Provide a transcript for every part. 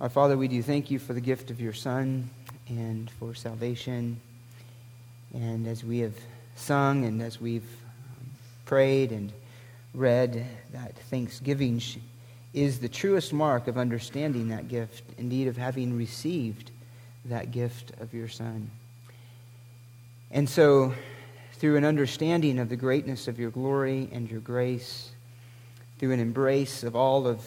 Our Father, we do thank you for the gift of your Son and for salvation. And as we have sung and as we've um, prayed and read, that thanksgiving is the truest mark of understanding that gift, indeed, of having received that gift of your Son. And so, through an understanding of the greatness of your glory and your grace, through an embrace of all of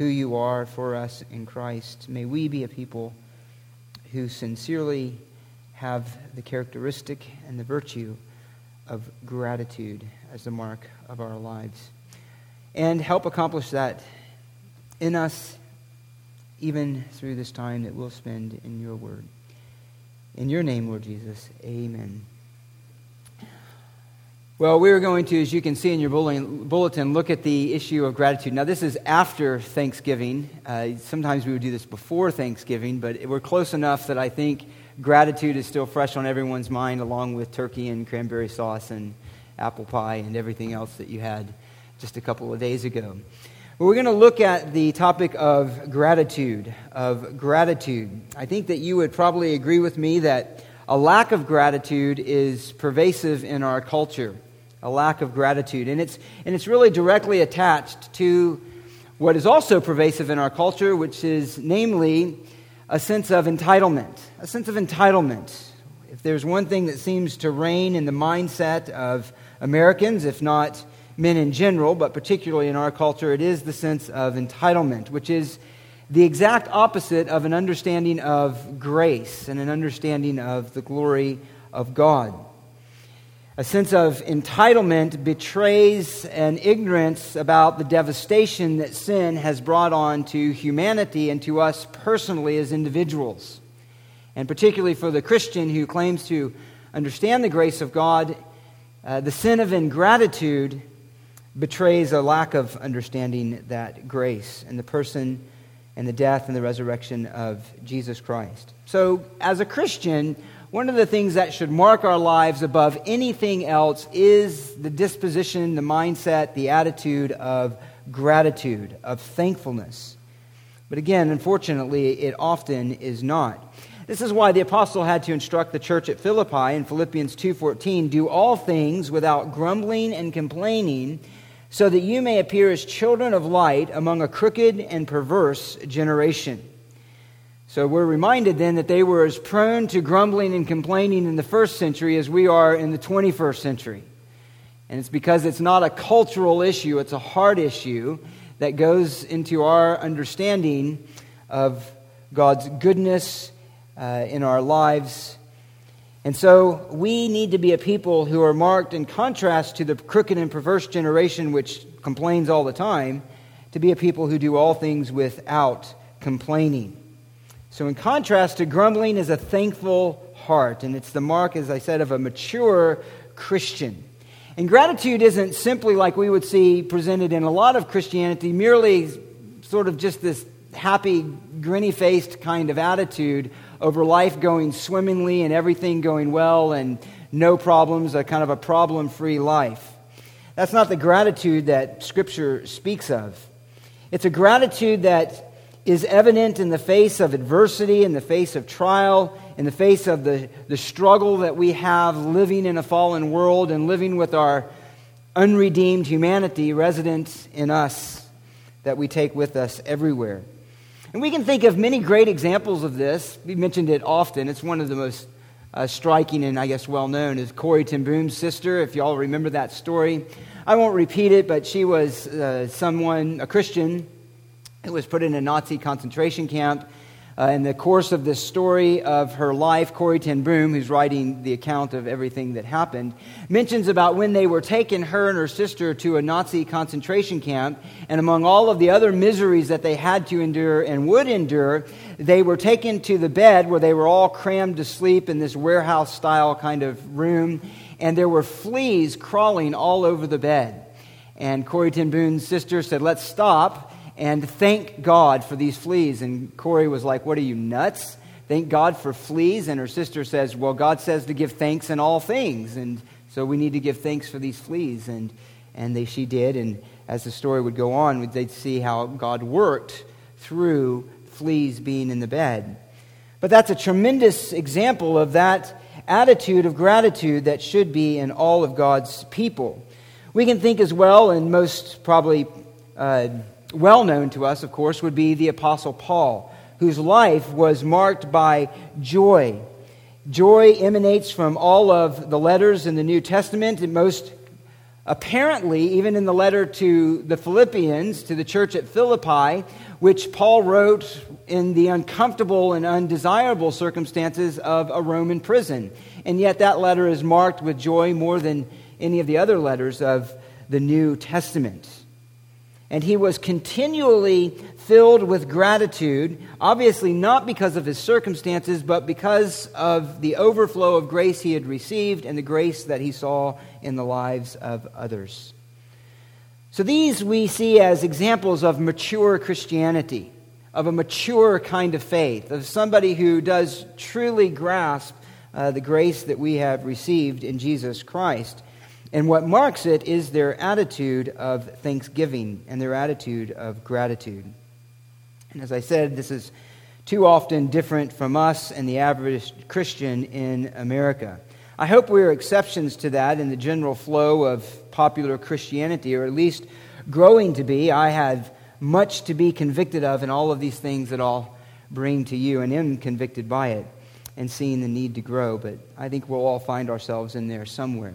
who you are for us in Christ, may we be a people who sincerely have the characteristic and the virtue of gratitude as the mark of our lives. And help accomplish that in us, even through this time that we'll spend in your word. In your name, Lord Jesus, amen. Well, we're going to, as you can see in your bulletin, look at the issue of gratitude. Now, this is after Thanksgiving. Uh, sometimes we would do this before Thanksgiving, but we're close enough that I think gratitude is still fresh on everyone's mind, along with turkey and cranberry sauce and apple pie and everything else that you had just a couple of days ago. We're going to look at the topic of gratitude. Of gratitude. I think that you would probably agree with me that a lack of gratitude is pervasive in our culture a lack of gratitude. And it's, and it's really directly attached to what is also pervasive in our culture, which is namely a sense of entitlement. A sense of entitlement. If there's one thing that seems to reign in the mindset of Americans, if not men in general, but particularly in our culture, it is the sense of entitlement, which is the exact opposite of an understanding of grace and an understanding of the glory of God. A sense of entitlement betrays an ignorance about the devastation that sin has brought on to humanity and to us personally as individuals. And particularly for the Christian who claims to understand the grace of God, uh, the sin of ingratitude betrays a lack of understanding that grace and the person and the death and the resurrection of Jesus Christ. So, as a Christian, one of the things that should mark our lives above anything else is the disposition, the mindset, the attitude of gratitude, of thankfulness. But again, unfortunately, it often is not. This is why the apostle had to instruct the church at Philippi in Philippians 2:14, "Do all things without grumbling and complaining, so that you may appear as children of light among a crooked and perverse generation." So we're reminded then that they were as prone to grumbling and complaining in the first century as we are in the 21st century. And it's because it's not a cultural issue, it's a heart issue that goes into our understanding of God's goodness uh, in our lives. And so we need to be a people who are marked in contrast to the crooked and perverse generation which complains all the time, to be a people who do all things without complaining. So, in contrast to grumbling, is a thankful heart, and it's the mark, as I said, of a mature Christian. And gratitude isn't simply like we would see presented in a lot of Christianity, merely sort of just this happy, grinny faced kind of attitude over life going swimmingly and everything going well and no problems, a kind of a problem free life. That's not the gratitude that Scripture speaks of. It's a gratitude that is evident in the face of adversity, in the face of trial, in the face of the, the struggle that we have living in a fallen world and living with our unredeemed humanity resident in us that we take with us everywhere. And we can think of many great examples of this. We mentioned it often. It's one of the most uh, striking and, I guess, well known is Corrie ten Boom's sister, if y'all remember that story. I won't repeat it, but she was uh, someone, a Christian, who was put in a Nazi concentration camp. Uh, in the course of this story of her life, Corrie ten Boom, who's writing the account of everything that happened, mentions about when they were taken, her and her sister, to a Nazi concentration camp, and among all of the other miseries that they had to endure and would endure, they were taken to the bed where they were all crammed to sleep in this warehouse style kind of room, and there were fleas crawling all over the bed. And Corrie ten Boom's sister said, Let's stop and thank God for these fleas. And Corrie was like, What are you, nuts? Thank God for fleas. And her sister says, Well, God says to give thanks in all things. And so we need to give thanks for these fleas. And, and they, she did. And as the story would go on, they'd see how God worked through fleas being in the bed. But that's a tremendous example of that attitude of gratitude that should be in all of God's people. We can think as well, and most probably uh, well known to us, of course, would be the Apostle Paul, whose life was marked by joy. Joy emanates from all of the letters in the New Testament, and most apparently, even in the letter to the Philippians, to the church at Philippi, which Paul wrote in the uncomfortable and undesirable circumstances of a Roman prison. And yet, that letter is marked with joy more than any of the other letters of the New Testament. And he was continually filled with gratitude, obviously not because of his circumstances, but because of the overflow of grace he had received and the grace that he saw in the lives of others. So these we see as examples of mature Christianity, of a mature kind of faith, of somebody who does truly grasp uh, the grace that we have received in Jesus Christ. And what marks it is their attitude of thanksgiving and their attitude of gratitude. And as I said, this is too often different from us and the average Christian in America. I hope we're exceptions to that in the general flow of popular Christianity, or at least growing to be. I have much to be convicted of in all of these things that I'll bring to you, and am convicted by it and seeing the need to grow. But I think we'll all find ourselves in there somewhere.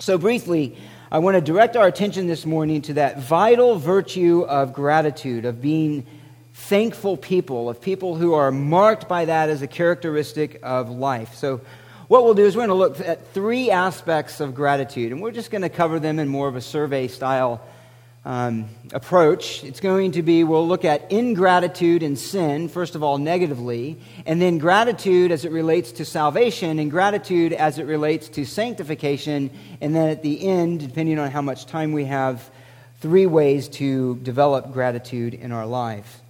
So, briefly, I want to direct our attention this morning to that vital virtue of gratitude, of being thankful people, of people who are marked by that as a characteristic of life. So, what we'll do is we're going to look at three aspects of gratitude, and we're just going to cover them in more of a survey style um, approach. It's going to be we'll look at ingratitude and sin, first of all, negatively, and then gratitude as it relates to salvation, and gratitude as it relates to sanctification, and then at the end, depending on how much time we have, three ways to develop gratitude in our life.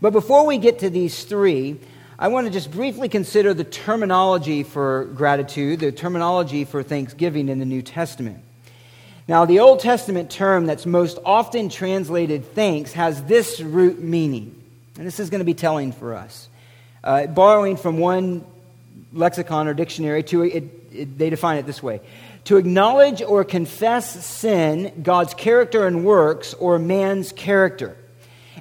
But before we get to these three, I want to just briefly consider the terminology for gratitude, the terminology for thanksgiving in the New Testament. Now, the Old Testament term that's most often translated thanks has this root meaning. And this is going to be telling for us. Uh, borrowing from one lexicon or dictionary, to, it, it, they define it this way to acknowledge or confess sin, God's character and works, or man's character.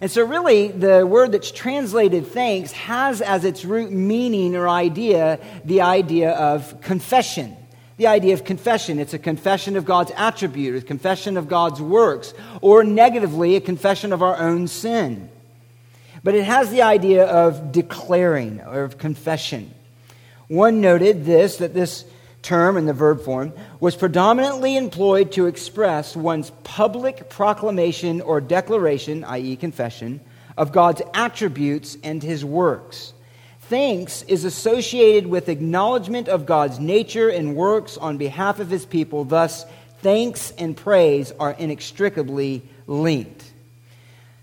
And so, really, the word that's translated thanks has as its root meaning or idea the idea of confession the idea of confession. It's a confession of God's attribute, a confession of God's works, or negatively, a confession of our own sin. But it has the idea of declaring or of confession. One noted this that this term in the verb form was predominantly employed to express one's public proclamation or declaration, i.e., confession, of God's attributes and his works. Thanks is associated with acknowledgement of God's nature and works on behalf of his people. Thus, thanks and praise are inextricably linked.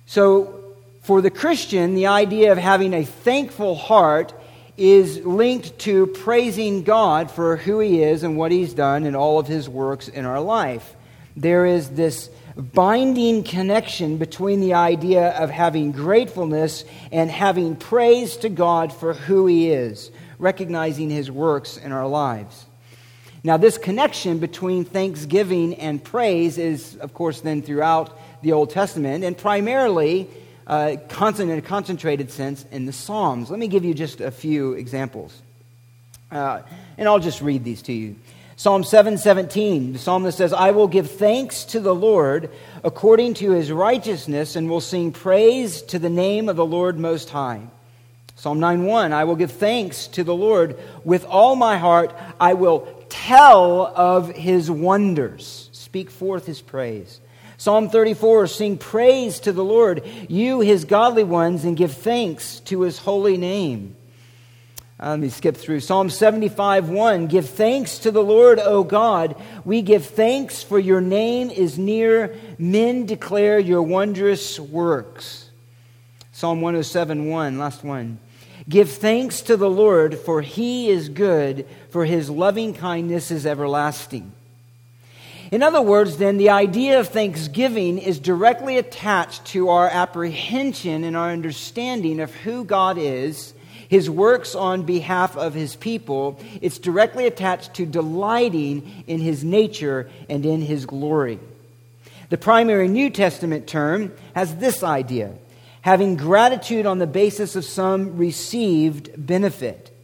So, for the Christian, the idea of having a thankful heart is linked to praising God for who he is and what he's done and all of his works in our life. There is this binding connection between the idea of having gratefulness and having praise to God for who He is, recognizing His works in our lives. Now, this connection between thanksgiving and praise is, of course, then throughout the Old Testament and primarily uh, in a concentrated sense in the Psalms. Let me give you just a few examples. Uh, and I'll just read these to you. Psalm 717, the psalmist says, I will give thanks to the Lord according to his righteousness and will sing praise to the name of the Lord Most High. Psalm 9:1 I will give thanks to the Lord with all my heart. I will tell of his wonders. Speak forth his praise. Psalm 34 sing praise to the Lord you his godly ones and give thanks to his holy name Um, let me skip through. Psalm 75 1 Give thanks to the Lord, O God. We give thanks for your name is near. Men declare your wondrous works. Psalm 107 1, last one. Give thanks to the Lord, for he is good, for his loving kindness is everlasting. In other words, then, the idea of thanksgiving is directly attached to our apprehension and our understanding of who God is, his works on behalf of his people. It's directly attached to delighting in his nature and in his glory. The primary New Testament term has this idea having gratitude on the basis of some received benefit.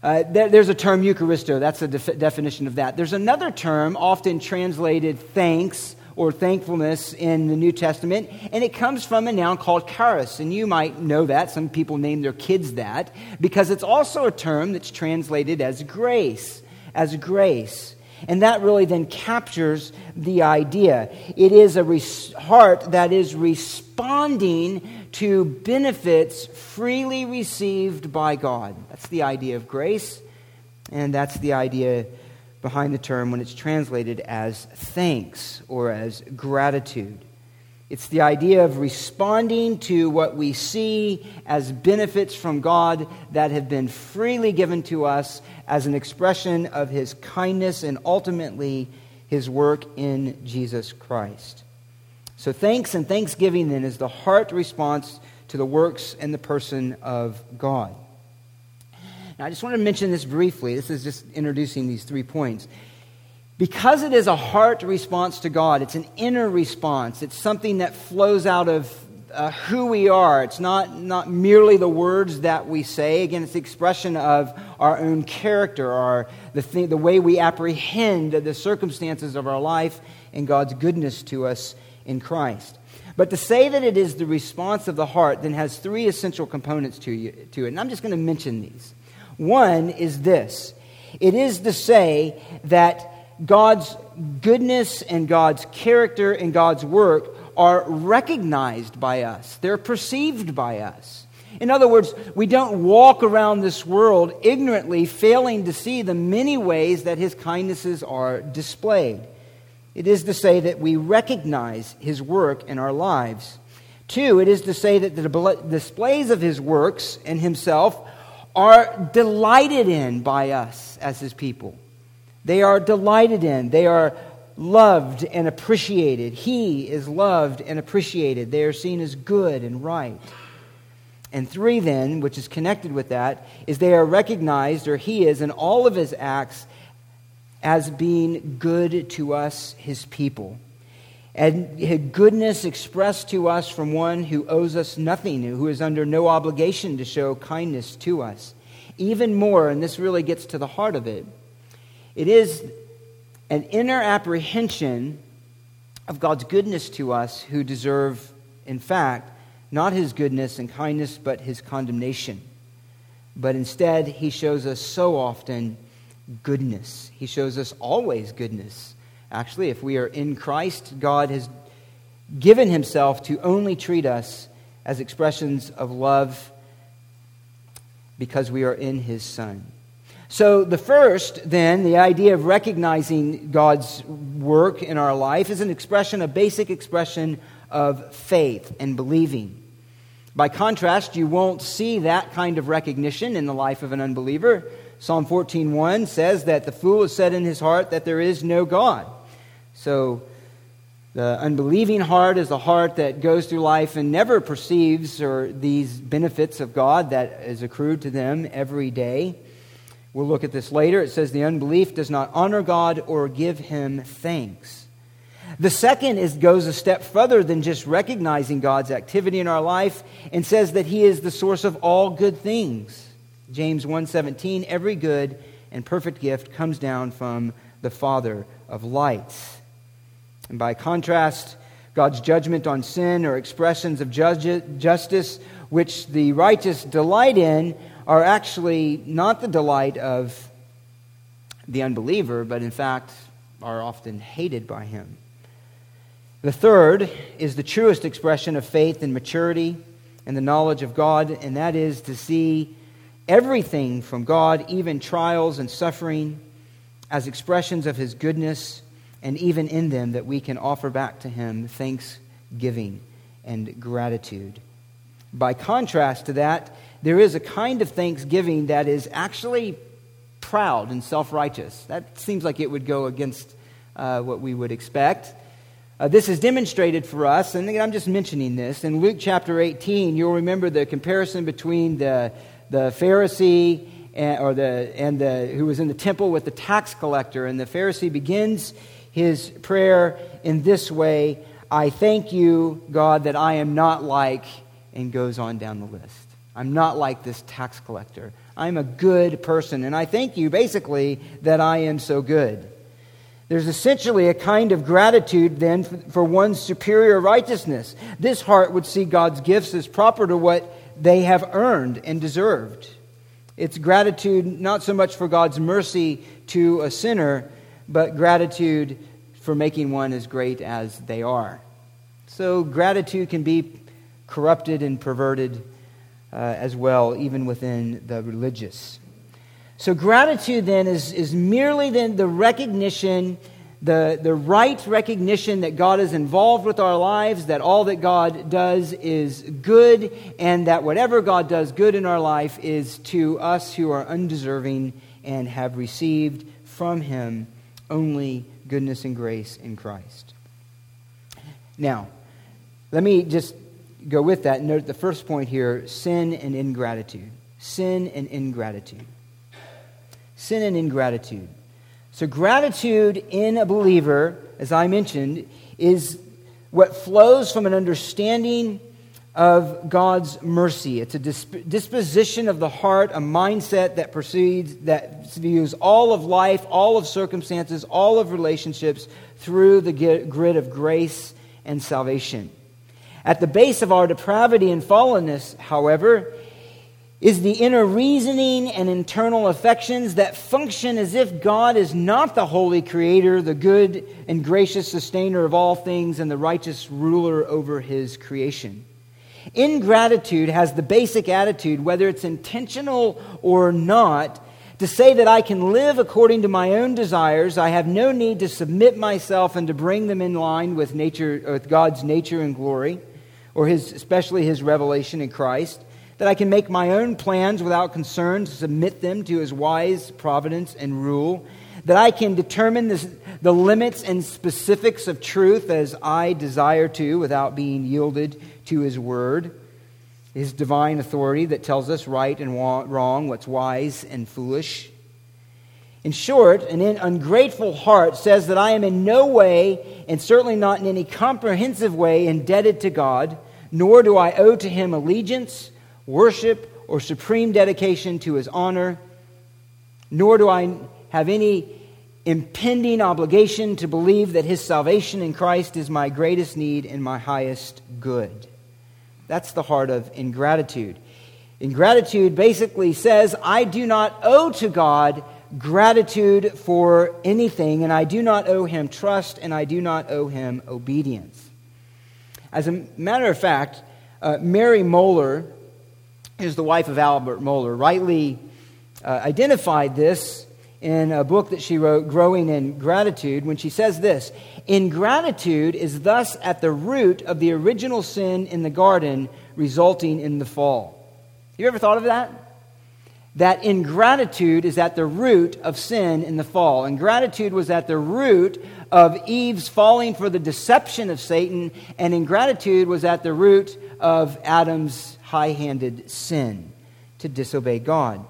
Uh, there, there's a term Eucharisto, that's a def- definition of that. There's another term, often translated thanks or thankfulness in the New Testament, and it comes from a noun called charis. And you might know that. Some people name their kids that, because it's also a term that's translated as grace. As grace. And that really then captures the idea. It is a res- heart that is responding to benefits freely received by God. That's the idea of grace, and that's the idea behind the term when it's translated as thanks or as gratitude. It's the idea of responding to what we see as benefits from God that have been freely given to us as an expression of His kindness and ultimately His work in Jesus Christ. So, thanks and thanksgiving then is the heart response to the works and the person of God. Now, I just want to mention this briefly. This is just introducing these three points. Because it is a heart response to God, it's an inner response. It's something that flows out of uh, who we are. It's not, not merely the words that we say. Again, it's the expression of our own character, our, the, thing, the way we apprehend the circumstances of our life and God's goodness to us in Christ. But to say that it is the response of the heart then has three essential components to, you, to it. And I'm just going to mention these. One is this it is to say that God's goodness and God's character and God's work are recognized by us, they're perceived by us. In other words, we don't walk around this world ignorantly failing to see the many ways that His kindnesses are displayed. It is to say that we recognize His work in our lives. Two, it is to say that the displays of His works and Himself are delighted in by us as His people. They are delighted in. They are loved and appreciated. He is loved and appreciated. They are seen as good and right. And three, then, which is connected with that, is they are recognized, or he is, in all of his acts as being good to us, his people. And goodness expressed to us from one who owes us nothing, who is under no obligation to show kindness to us. Even more, and this really gets to the heart of it, it is an inner apprehension of God's goodness to us who deserve, in fact, not his goodness and kindness, but his condemnation. But instead, he shows us so often goodness. He shows us always goodness. Actually, if we are in Christ, God has given himself to only treat us as expressions of love because we are in his Son. So, the first, then, the idea of recognizing God's work in our life is an expression, a basic expression of faith and believing. By contrast, you won't see that kind of recognition in the life of an unbeliever. Psalm 14:1 says that the fool has said in his heart that there is no God. So, the unbelieving heart is a heart that goes through life and never perceives or these benefits of God that is accrued to them every day. We'll look at this later. It says the unbelief does not honor God or give him thanks. The second is, goes a step further than just recognizing God's activity in our life and says that he is the source of all good things. James 1:17 every good and perfect gift comes down from the Father of lights. And by contrast, God's judgment on sin or expressions of justice which the righteous delight in are actually not the delight of the unbeliever, but in fact are often hated by him. The third is the truest expression of faith and maturity and the knowledge of God, and that is to see everything from God, even trials and suffering, as expressions of His goodness, and even in them that we can offer back to Him thanksgiving and gratitude. By contrast to that, there is a kind of thanksgiving that is actually proud and self righteous. That seems like it would go against uh, what we would expect. Uh, this is demonstrated for us, and I'm just mentioning this. In Luke chapter 18, you'll remember the comparison between the, the Pharisee and, or the, and the, who was in the temple with the tax collector. And the Pharisee begins his prayer in this way I thank you, God, that I am not like, and goes on down the list. I'm not like this tax collector. I'm a good person, and I thank you, basically, that I am so good. There's essentially a kind of gratitude then for one's superior righteousness. This heart would see God's gifts as proper to what they have earned and deserved. It's gratitude not so much for God's mercy to a sinner, but gratitude for making one as great as they are. So gratitude can be corrupted and perverted uh, as well, even within the religious. So, gratitude then is, is merely then the recognition, the, the right recognition that God is involved with our lives, that all that God does is good, and that whatever God does good in our life is to us who are undeserving and have received from Him only goodness and grace in Christ. Now, let me just go with that and note the first point here sin and ingratitude. Sin and ingratitude sin and ingratitude. So, gratitude in a believer, as I mentioned, is what flows from an understanding of God's mercy. It's a disposition of the heart, a mindset that proceeds, that views all of life, all of circumstances, all of relationships through the grid of grace and salvation. At the base of our depravity and fallenness, however, is the inner reasoning and internal affections that function as if God is not the holy creator, the good and gracious sustainer of all things, and the righteous ruler over his creation. Ingratitude has the basic attitude, whether it's intentional or not, to say that I can live according to my own desires. I have no need to submit myself and to bring them in line with nature, with God's nature and glory, or his, especially his revelation in Christ that I can make my own plans without concern submit them to his wise providence and rule, that I can determine this, the limits and specifics of truth as I desire to without being yielded to his word, his divine authority that tells us right and wrong, what's wise and foolish. In short, an ungrateful heart says that I am in no way, and certainly not in any comprehensive way, indebted to God, nor do I owe to him allegiance worship, or supreme dedication to his honor, nor do I have any impending obligation to believe that his salvation in Christ is my greatest need and my highest good. That's the heart of ingratitude. Ingratitude basically says, I do not owe to God gratitude for anything, and I do not owe him trust, and I do not owe him obedience. As a matter of fact, uh, Mary Mohler, is the wife of Albert Mohler, rightly uh, identified this in a book that she wrote, Growing in Gratitude, when she says this Ingratitude is thus at the root of the original sin in the garden, resulting in the fall. You ever thought of that? That ingratitude is at the root of sin in the fall. Ingratitude was at the root of Eve's falling for the deception of Satan, and ingratitude was at the root of Adam's high handed sin to disobey God.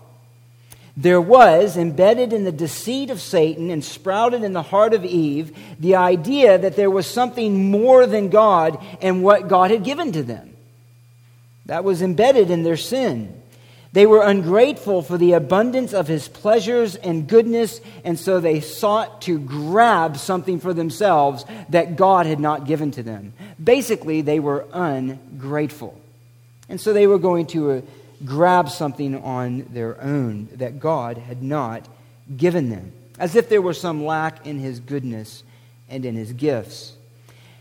There was embedded in the deceit of Satan and sprouted in the heart of Eve the idea that there was something more than God and what God had given to them. That was embedded in their sin. They were ungrateful for the abundance of his pleasures and goodness, and so they sought to grab something for themselves that God had not given to them. Basically, they were ungrateful. And so they were going to uh, grab something on their own that God had not given them, as if there were some lack in his goodness and in his gifts.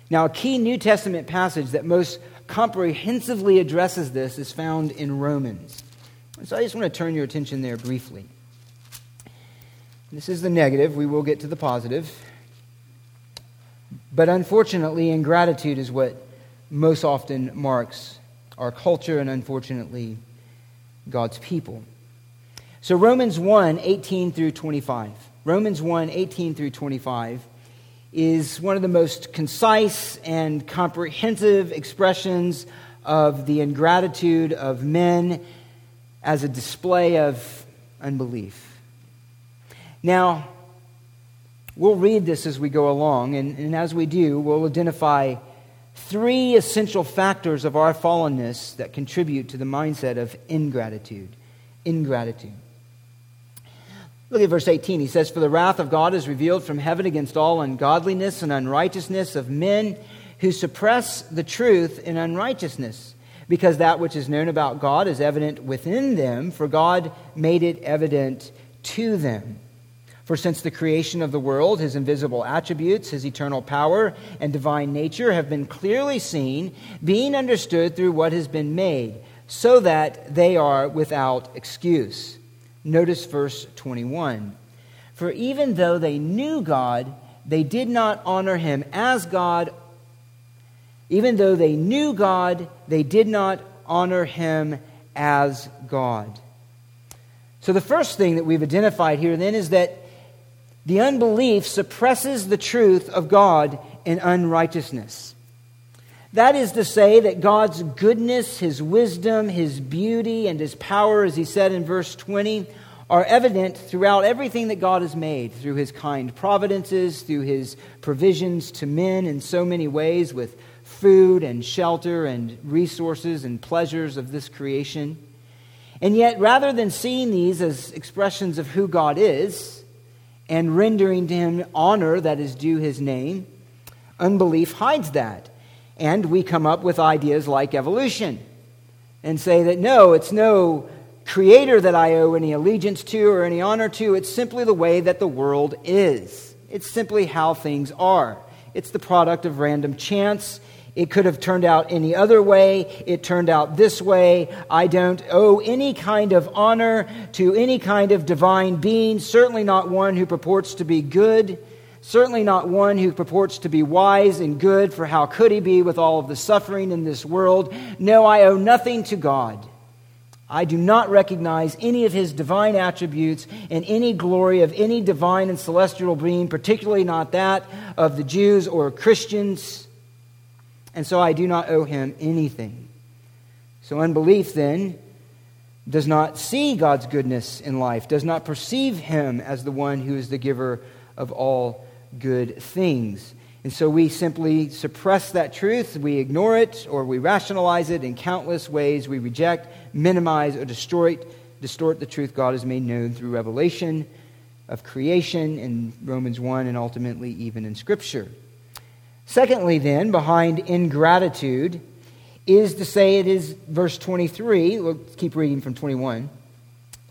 Now, a key New Testament passage that most comprehensively addresses this is found in Romans. So I just want to turn your attention there briefly. This is the negative. We will get to the positive. But unfortunately, ingratitude is what most often marks our culture and unfortunately God's people. So, Romans 1 18 through 25. Romans 1 18 through 25 is one of the most concise and comprehensive expressions of the ingratitude of men as a display of unbelief. Now, we'll read this as we go along, and, and as we do, we'll identify three essential factors of our fallenness that contribute to the mindset of ingratitude. Ingratitude. Look at verse 18. He says, For the wrath of God is revealed from heaven against all ungodliness and unrighteousness of men who suppress the truth in unrighteousness, because that which is known about God is evident within them, for God made it evident to them. For since the creation of the world, his invisible attributes, his eternal power, and divine nature have been clearly seen, being understood through what has been made, so that they are without excuse. Notice verse 21. For even though they knew God, they did not honor him as God. Even though they knew God, they did not honor him as God. So, the first thing that we've identified here then is that the unbelief suppresses the truth of God in unrighteousness. That is to say, that God's goodness, His wisdom, His beauty, and His power, as He said in verse 20, are evident throughout everything that God has made, through His kind providences, through His provisions to men in so many ways, with food and shelter and resources and pleasures of this creation. And yet, rather than seeing these as expressions of who God is and rendering to Him honor that is due His name, unbelief hides that. And we come up with ideas like evolution and say that no, it's no creator that I owe any allegiance to or any honor to. It's simply the way that the world is. It's simply how things are. It's the product of random chance. It could have turned out any other way. It turned out this way. I don't owe any kind of honor to any kind of divine being, certainly not one who purports to be good. Certainly not one who purports to be wise and good, for how could he be with all of the suffering in this world? No, I owe nothing to God. I do not recognize any of his divine attributes and any glory of any divine and celestial being, particularly not that of the Jews or Christians. And so I do not owe him anything. So unbelief then does not see God's goodness in life, does not perceive him as the one who is the giver of all good things. And so we simply suppress that truth, we ignore it, or we rationalize it in countless ways. We reject, minimize, or distort, distort the truth God has made known through revelation of creation in Romans 1 and ultimately even in Scripture. Secondly, then, behind ingratitude is to say it is verse 23. Let's keep reading from 21.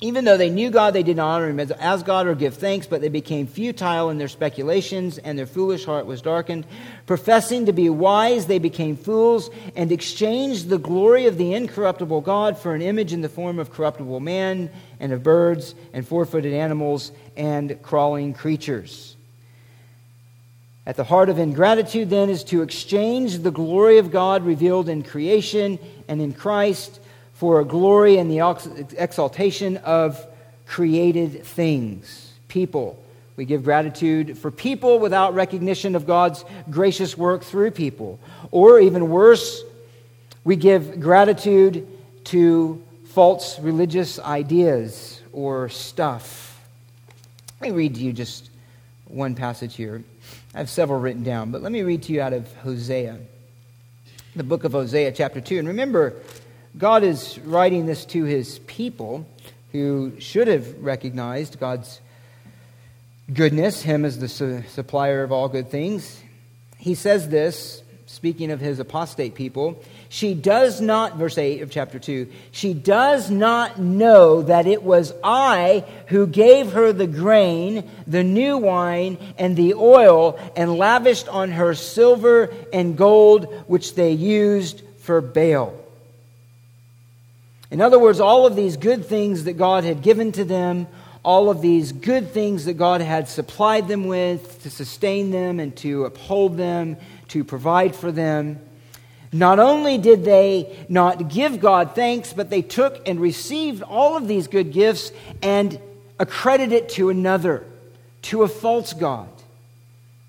Even though they knew God, they did not honor him as God or give thanks, but they became futile in their speculations, and their foolish heart was darkened. Professing to be wise, they became fools and exchanged the glory of the incorruptible God for an image in the form of corruptible man, and of birds, and four footed animals, and crawling creatures. At the heart of ingratitude, then, is to exchange the glory of God revealed in creation and in Christ for a glory and the exaltation of created things, people. We give gratitude for people without recognition of God's gracious work through people. Or even worse, we give gratitude to false religious ideas or stuff. Let me read to you just one passage here. I have several written down, but let me read to you out of Hosea, the book of Hosea, chapter 2. And remember, God is writing this to his people who should have recognized God's goodness, him as the su- supplier of all good things. He says this, speaking of his apostate people. She does not, verse 8 of chapter 2, she does not know that it was I who gave her the grain, the new wine, and the oil, and lavished on her silver and gold, which they used for Baal. In other words, all of these good things that God had given to them, all of these good things that God had supplied them with to sustain them and to uphold them, to provide for them. Not only did they not give God thanks, but they took and received all of these good gifts and accredited it to another, to a false God.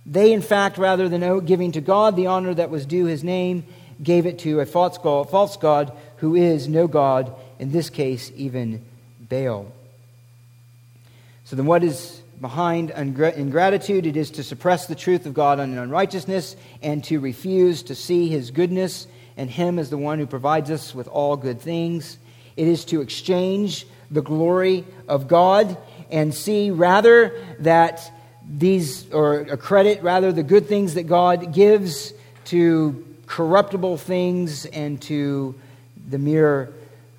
They, in fact, rather than giving to God the honor that was due his name, gave it to a false god, false god who is no God, in this case, even Baal. So then, what is behind ingratitude? It is to suppress the truth of God on unrighteousness and to refuse to see his goodness and him as the one who provides us with all good things. It is to exchange the glory of God and see rather that these, or credit rather the good things that God gives to corruptible things and to the mere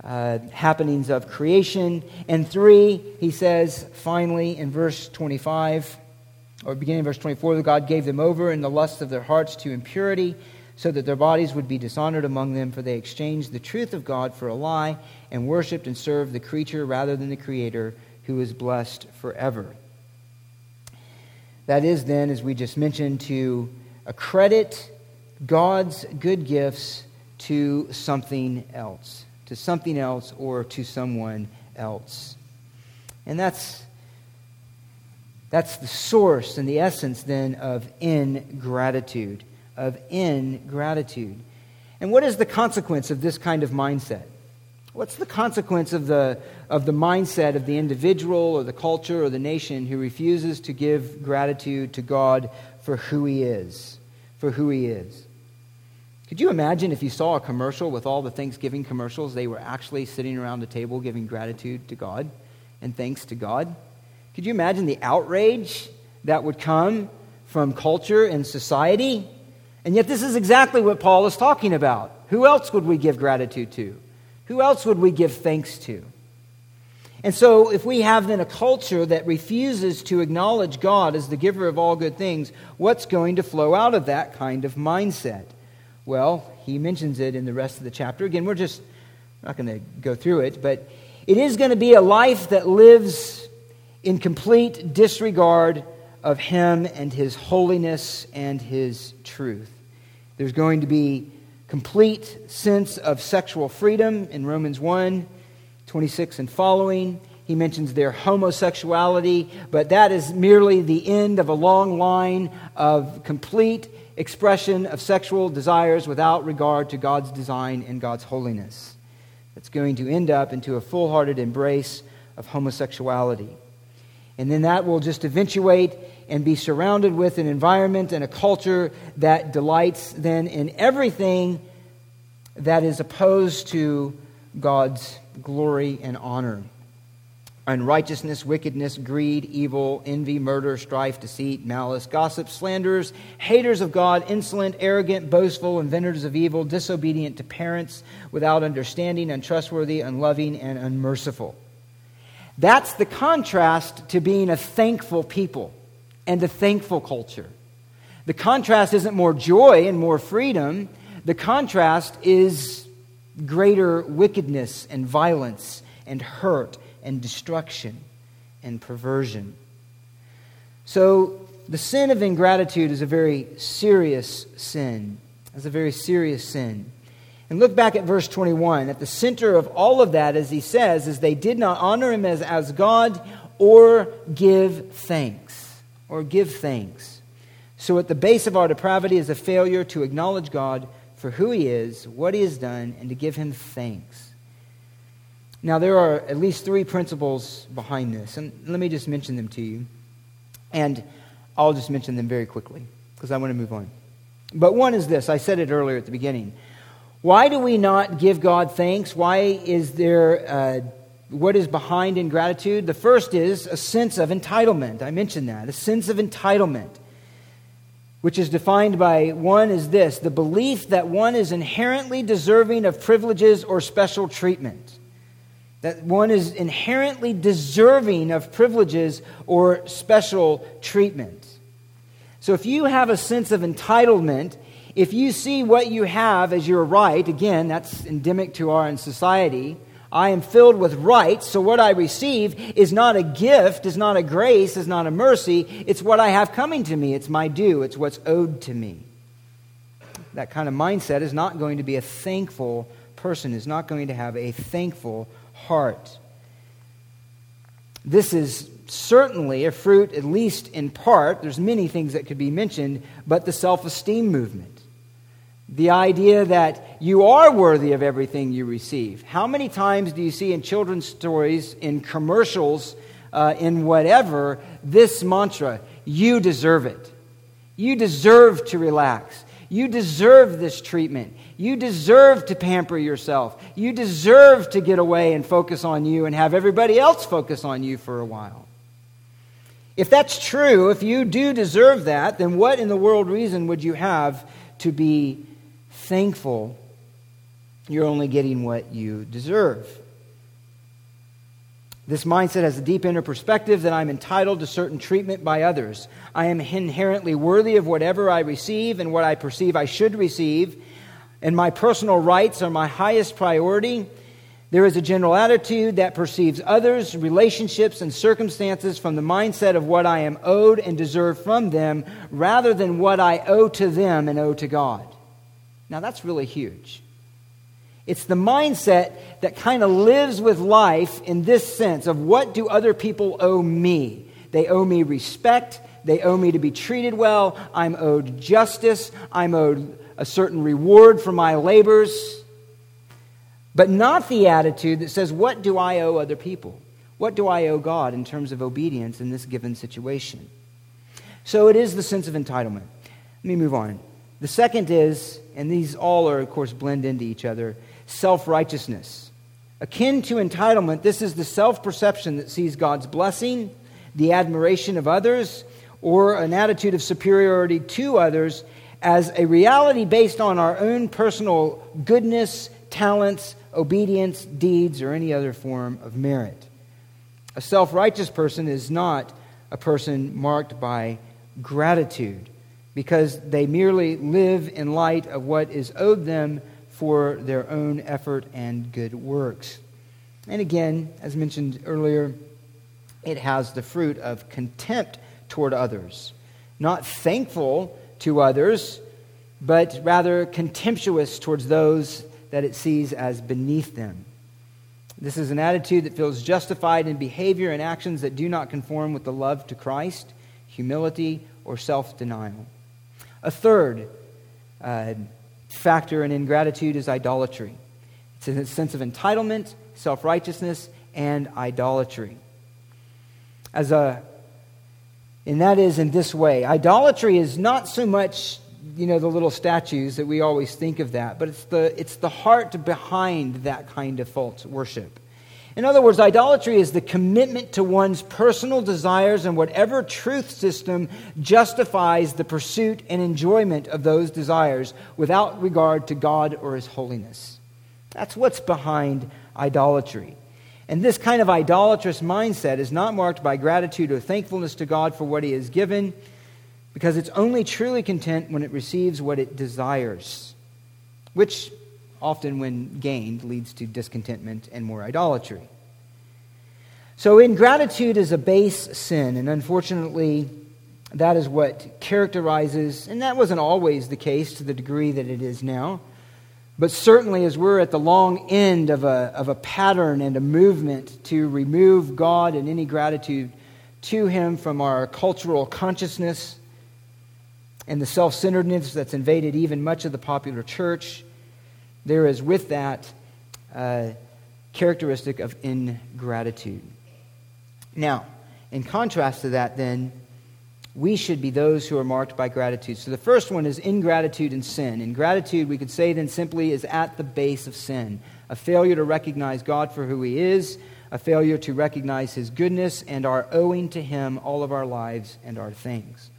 uh, happenings of creation. And three, he says finally in verse 25, or beginning verse 24, that God gave them over in the lust of their hearts to impurity, so that their bodies would be dishonored among them, for they exchanged the truth of God for a lie and worshiped and served the creature rather than the Creator, who is blessed forever. That is, then, as we just mentioned, to accredit God's good gifts to something else, to something else or to someone else. And that's, that's the source and the essence then of ingratitude, of ingratitude. And what is the consequence of this kind of mindset? What's the consequence of the, of the mindset of the individual or the culture or the nation who refuses to give gratitude to God for who he is? For who he is. Could you imagine if you saw a commercial with all the Thanksgiving commercials, they were actually sitting around the table giving gratitude to God and thanks to God? Could you imagine the outrage that would come from culture and society? And yet, this is exactly what Paul is talking about. Who else would we give gratitude to? Who else would we give thanks to? And so, if we have then a culture that refuses to acknowledge God as the giver of all good things, what's going to flow out of that kind of mindset? Well, he mentions it in the rest of the chapter. Again, we're just not going to go through it, but it is going to be a life that lives in complete disregard of him and his holiness and his truth. There's going to be complete sense of sexual freedom in Romans 1 26 and following. He mentions their homosexuality, but that is merely the end of a long line of complete expression of sexual desires without regard to God's design and God's holiness. That's going to end up into a full hearted embrace of homosexuality. And then that will just eventuate and be surrounded with an environment and a culture that delights then in everything that is opposed to God's glory and honor unrighteousness, wickedness, greed, evil, envy, murder, strife, deceit, malice, gossip, slanderers, haters of God, insolent, arrogant, boastful, inventors of evil, disobedient to parents, without understanding, untrustworthy, unloving, and unmerciful. That's the contrast to being a thankful people and a thankful culture. The contrast isn't more joy and more freedom. The contrast is greater wickedness and violence and hurt and destruction and perversion. So, the sin of ingratitude is a very serious sin. It's a very serious sin. And look back at verse 21. At the center of all of that, as he says, is they did not honor him as, as God or give thanks. Or give thanks. So, at the base of our depravity is a failure to acknowledge God for who he is, what he has done, and to give him thanks. Now, there are at least three principles behind this, and let me just mention them to you. And I'll just mention them very quickly because I want to move on. But one is this I said it earlier at the beginning. Why do we not give God thanks? Why is there, uh, what is behind ingratitude? The first is a sense of entitlement. I mentioned that, a sense of entitlement, which is defined by one is this the belief that one is inherently deserving of privileges or special treatment that one is inherently deserving of privileges or special treatment. So if you have a sense of entitlement, if you see what you have as your right, again, that's endemic to our society. I am filled with rights, so what I receive is not a gift, is not a grace, is not a mercy. It's what I have coming to me. It's my due, it's what's owed to me. That kind of mindset is not going to be a thankful person, is not going to have a thankful heart. This is certainly a fruit, at least in part, there's many things that could be mentioned, but the self esteem movement. The idea that you are worthy of everything you receive. How many times do you see in children's stories, in commercials, uh, in whatever, this mantra, you deserve it? You deserve to relax. You deserve this treatment. You deserve to pamper yourself. You deserve to get away and focus on you and have everybody else focus on you for a while. If that's true, if you do deserve that, then what in the world reason would you have to be thankful you're only getting what you deserve? This mindset has a deep inner perspective that I'm entitled to certain treatment by others. I am inherently worthy of whatever I receive and what I perceive I should receive, and my personal rights are my highest priority. There is a general attitude that perceives others, relationships, and circumstances from the mindset of what I am owed and deserve from them rather than what I owe to them and owe to God. Now, that's really huge. It's the mindset that kind of lives with life in this sense of what do other people owe me? They owe me respect. They owe me to be treated well. I'm owed justice. I'm owed a certain reward for my labors but not the attitude that says, What do I owe other people? What do I owe God in terms of obedience in this given situation? So it is the sense of entitlement. Let me move on. The second is, and these all are, of course, blend into each other, self righteousness. Akin to entitlement, this is the self perception that sees God's blessing, the admiration of others, or an attitude of superiority to others as a reality based on our own personal goodness, talents, obedience, deeds, or any other form of merit. A self righteous person is not a person marked by gratitude because they merely live in light of what is owed them for their own effort and good works. And again, as mentioned earlier, it has the fruit of contempt toward others. Not thankful to others, but rather contemptuous towards those that it sees as beneath them. This is an attitude that feels justified in behavior and actions that do not conform with the love to Christ, humility, or self denial. A third uh, factor in ingratitude is idolatry. It's a sense of entitlement, self righteousness, and idolatry. As a, and that is in this way idolatry is not so much you know, the little statues that we always think of that, but it's the, it's the heart behind that kind of false worship. In other words, idolatry is the commitment to one's personal desires and whatever truth system justifies the pursuit and enjoyment of those desires without regard to God or His holiness. That's what's behind idolatry. And this kind of idolatrous mindset is not marked by gratitude or thankfulness to God for what He has given because it's only truly content when it receives what it desires, which often, when gained, leads to discontentment and more idolatry. So, ingratitude is a base sin, and unfortunately, that is what characterizes, and that wasn't always the case to the degree that it is now. But certainly, as we're at the long end of a, of a pattern and a movement to remove God and any gratitude to Him from our cultural consciousness, and the self centeredness that's invaded even much of the popular church, there is with that uh, characteristic of ingratitude. Now, in contrast to that, then, we should be those who are marked by gratitude. So the first one is ingratitude and sin. Ingratitude, we could say then simply, is at the base of sin a failure to recognize God for who He is, a failure to recognize His goodness, and our owing to Him all of our lives and our things.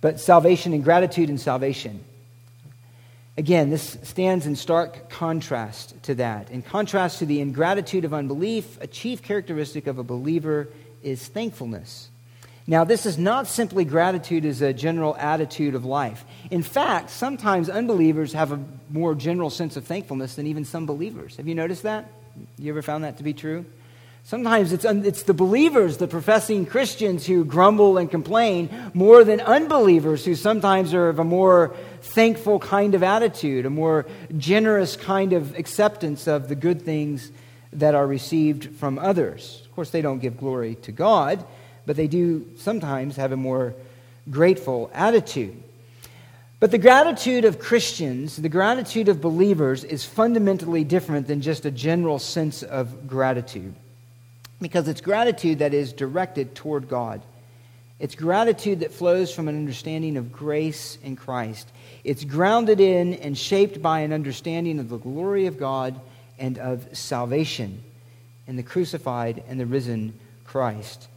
But salvation and gratitude and salvation. Again, this stands in stark contrast to that. In contrast to the ingratitude of unbelief, a chief characteristic of a believer is thankfulness. Now, this is not simply gratitude as a general attitude of life. In fact, sometimes unbelievers have a more general sense of thankfulness than even some believers. Have you noticed that? You ever found that to be true? Sometimes it's, un- it's the believers, the professing Christians, who grumble and complain more than unbelievers who sometimes are of a more thankful kind of attitude, a more generous kind of acceptance of the good things that are received from others. Of course, they don't give glory to God, but they do sometimes have a more grateful attitude. But the gratitude of Christians, the gratitude of believers, is fundamentally different than just a general sense of gratitude. Because it's gratitude that is directed toward God. It's gratitude that flows from an understanding of grace in Christ. It's grounded in and shaped by an understanding of the glory of God and of salvation in the crucified and the risen Christ.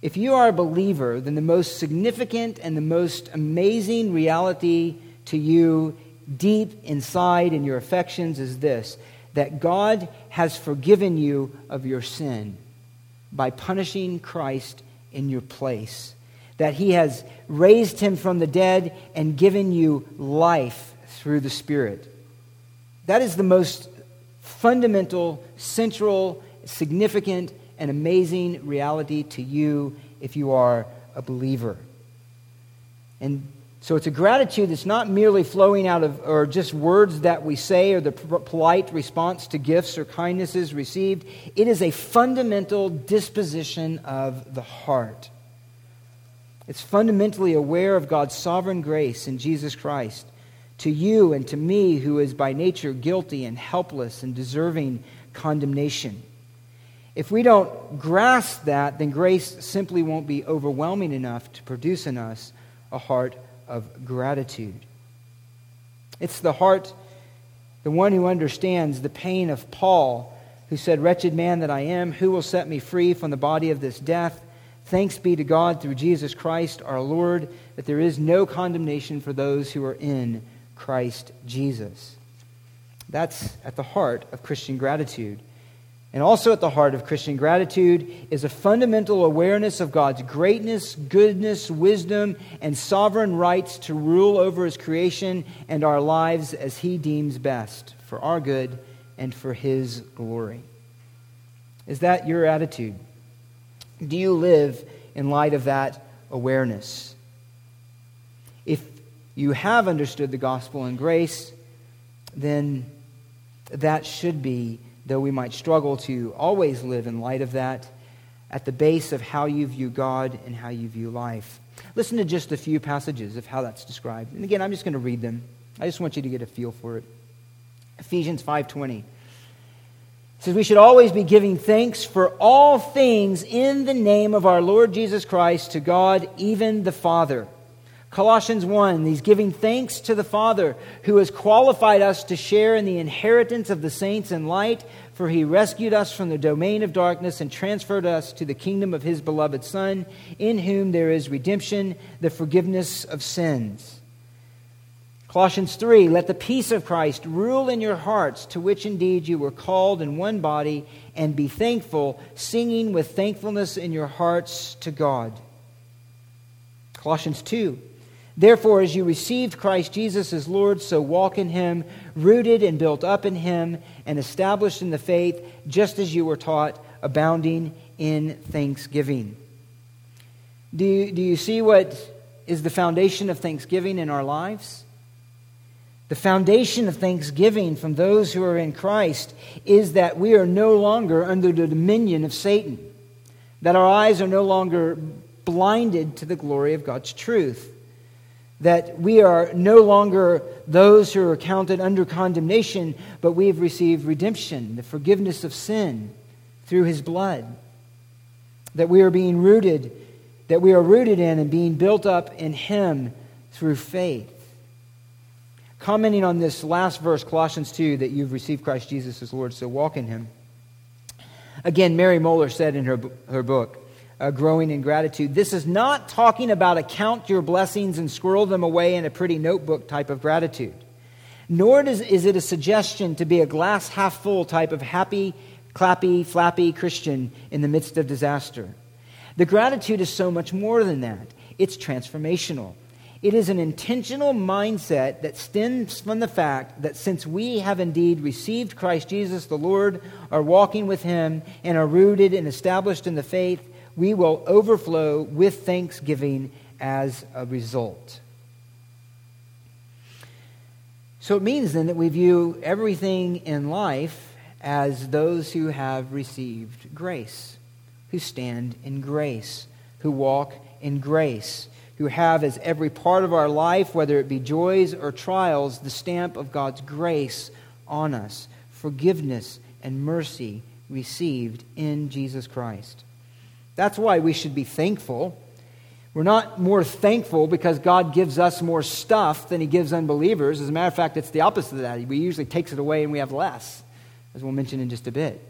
If you are a believer, then the most significant and the most amazing reality to you deep inside in your affections is this that God has forgiven you of your sin by punishing Christ in your place. That he has raised him from the dead and given you life through the Spirit. That is the most fundamental, central, significant, and amazing reality to you if you are a believer. And so it's a gratitude that's not merely flowing out of, or just words that we say, or the polite response to gifts or kindnesses received. It is a fundamental disposition of the heart. It's fundamentally aware of God's sovereign grace in Jesus Christ to you and to me, who is by nature guilty and helpless and deserving condemnation. If we don't grasp that, then grace simply won't be overwhelming enough to produce in us a heart of gratitude. It's the heart, the one who understands the pain of Paul, who said, Wretched man that I am, who will set me free from the body of this death? Thanks be to God through Jesus Christ our Lord, that there is no condemnation for those who are in Christ Jesus. That's at the heart of Christian gratitude. And also at the heart of Christian gratitude is a fundamental awareness of God's greatness, goodness, wisdom, and sovereign rights to rule over His creation and our lives as He deems best for our good and for His glory. Is that your attitude? Do you live in light of that awareness? If you have understood the gospel and grace, then that should be though we might struggle to always live in light of that, at the base of how you view God and how you view life. Listen to just a few passages of how that's described. And again, I'm just going to read them. I just want you to get a feel for it. Ephesians 5:20 says we should always be giving thanks for all things in the name of our Lord Jesus Christ to God, even the Father Colossians 1, he's giving thanks to the Father who has qualified us to share in the inheritance of the saints in light, for he rescued us from the domain of darkness and transferred us to the kingdom of his beloved Son, in whom there is redemption, the forgiveness of sins. Colossians 3, let the peace of Christ rule in your hearts, to which indeed you were called in one body, and be thankful, singing with thankfulness in your hearts to God. Colossians 2, Therefore, as you received Christ Jesus as Lord, so walk in him, rooted and built up in him, and established in the faith, just as you were taught, abounding in thanksgiving. Do you, do you see what is the foundation of thanksgiving in our lives? The foundation of thanksgiving from those who are in Christ is that we are no longer under the dominion of Satan, that our eyes are no longer blinded to the glory of God's truth that we are no longer those who are counted under condemnation, but we have received redemption, the forgiveness of sin through his blood. That we are being rooted, that we are rooted in and being built up in him through faith. Commenting on this last verse, Colossians 2, that you've received Christ Jesus as Lord, so walk in him. Again, Mary Mohler said in her, her book, uh, growing in gratitude. This is not talking about a count your blessings and squirrel them away in a pretty notebook type of gratitude. Nor does, is it a suggestion to be a glass half full type of happy, clappy, flappy Christian in the midst of disaster. The gratitude is so much more than that. It's transformational. It is an intentional mindset that stems from the fact that since we have indeed received Christ Jesus the Lord, are walking with Him, and are rooted and established in the faith, we will overflow with thanksgiving as a result. So it means then that we view everything in life as those who have received grace, who stand in grace, who walk in grace, who have as every part of our life, whether it be joys or trials, the stamp of God's grace on us, forgiveness and mercy received in Jesus Christ. That's why we should be thankful. We're not more thankful because God gives us more stuff than He gives unbelievers. As a matter of fact, it's the opposite of that. He usually takes it away and we have less, as we'll mention in just a bit.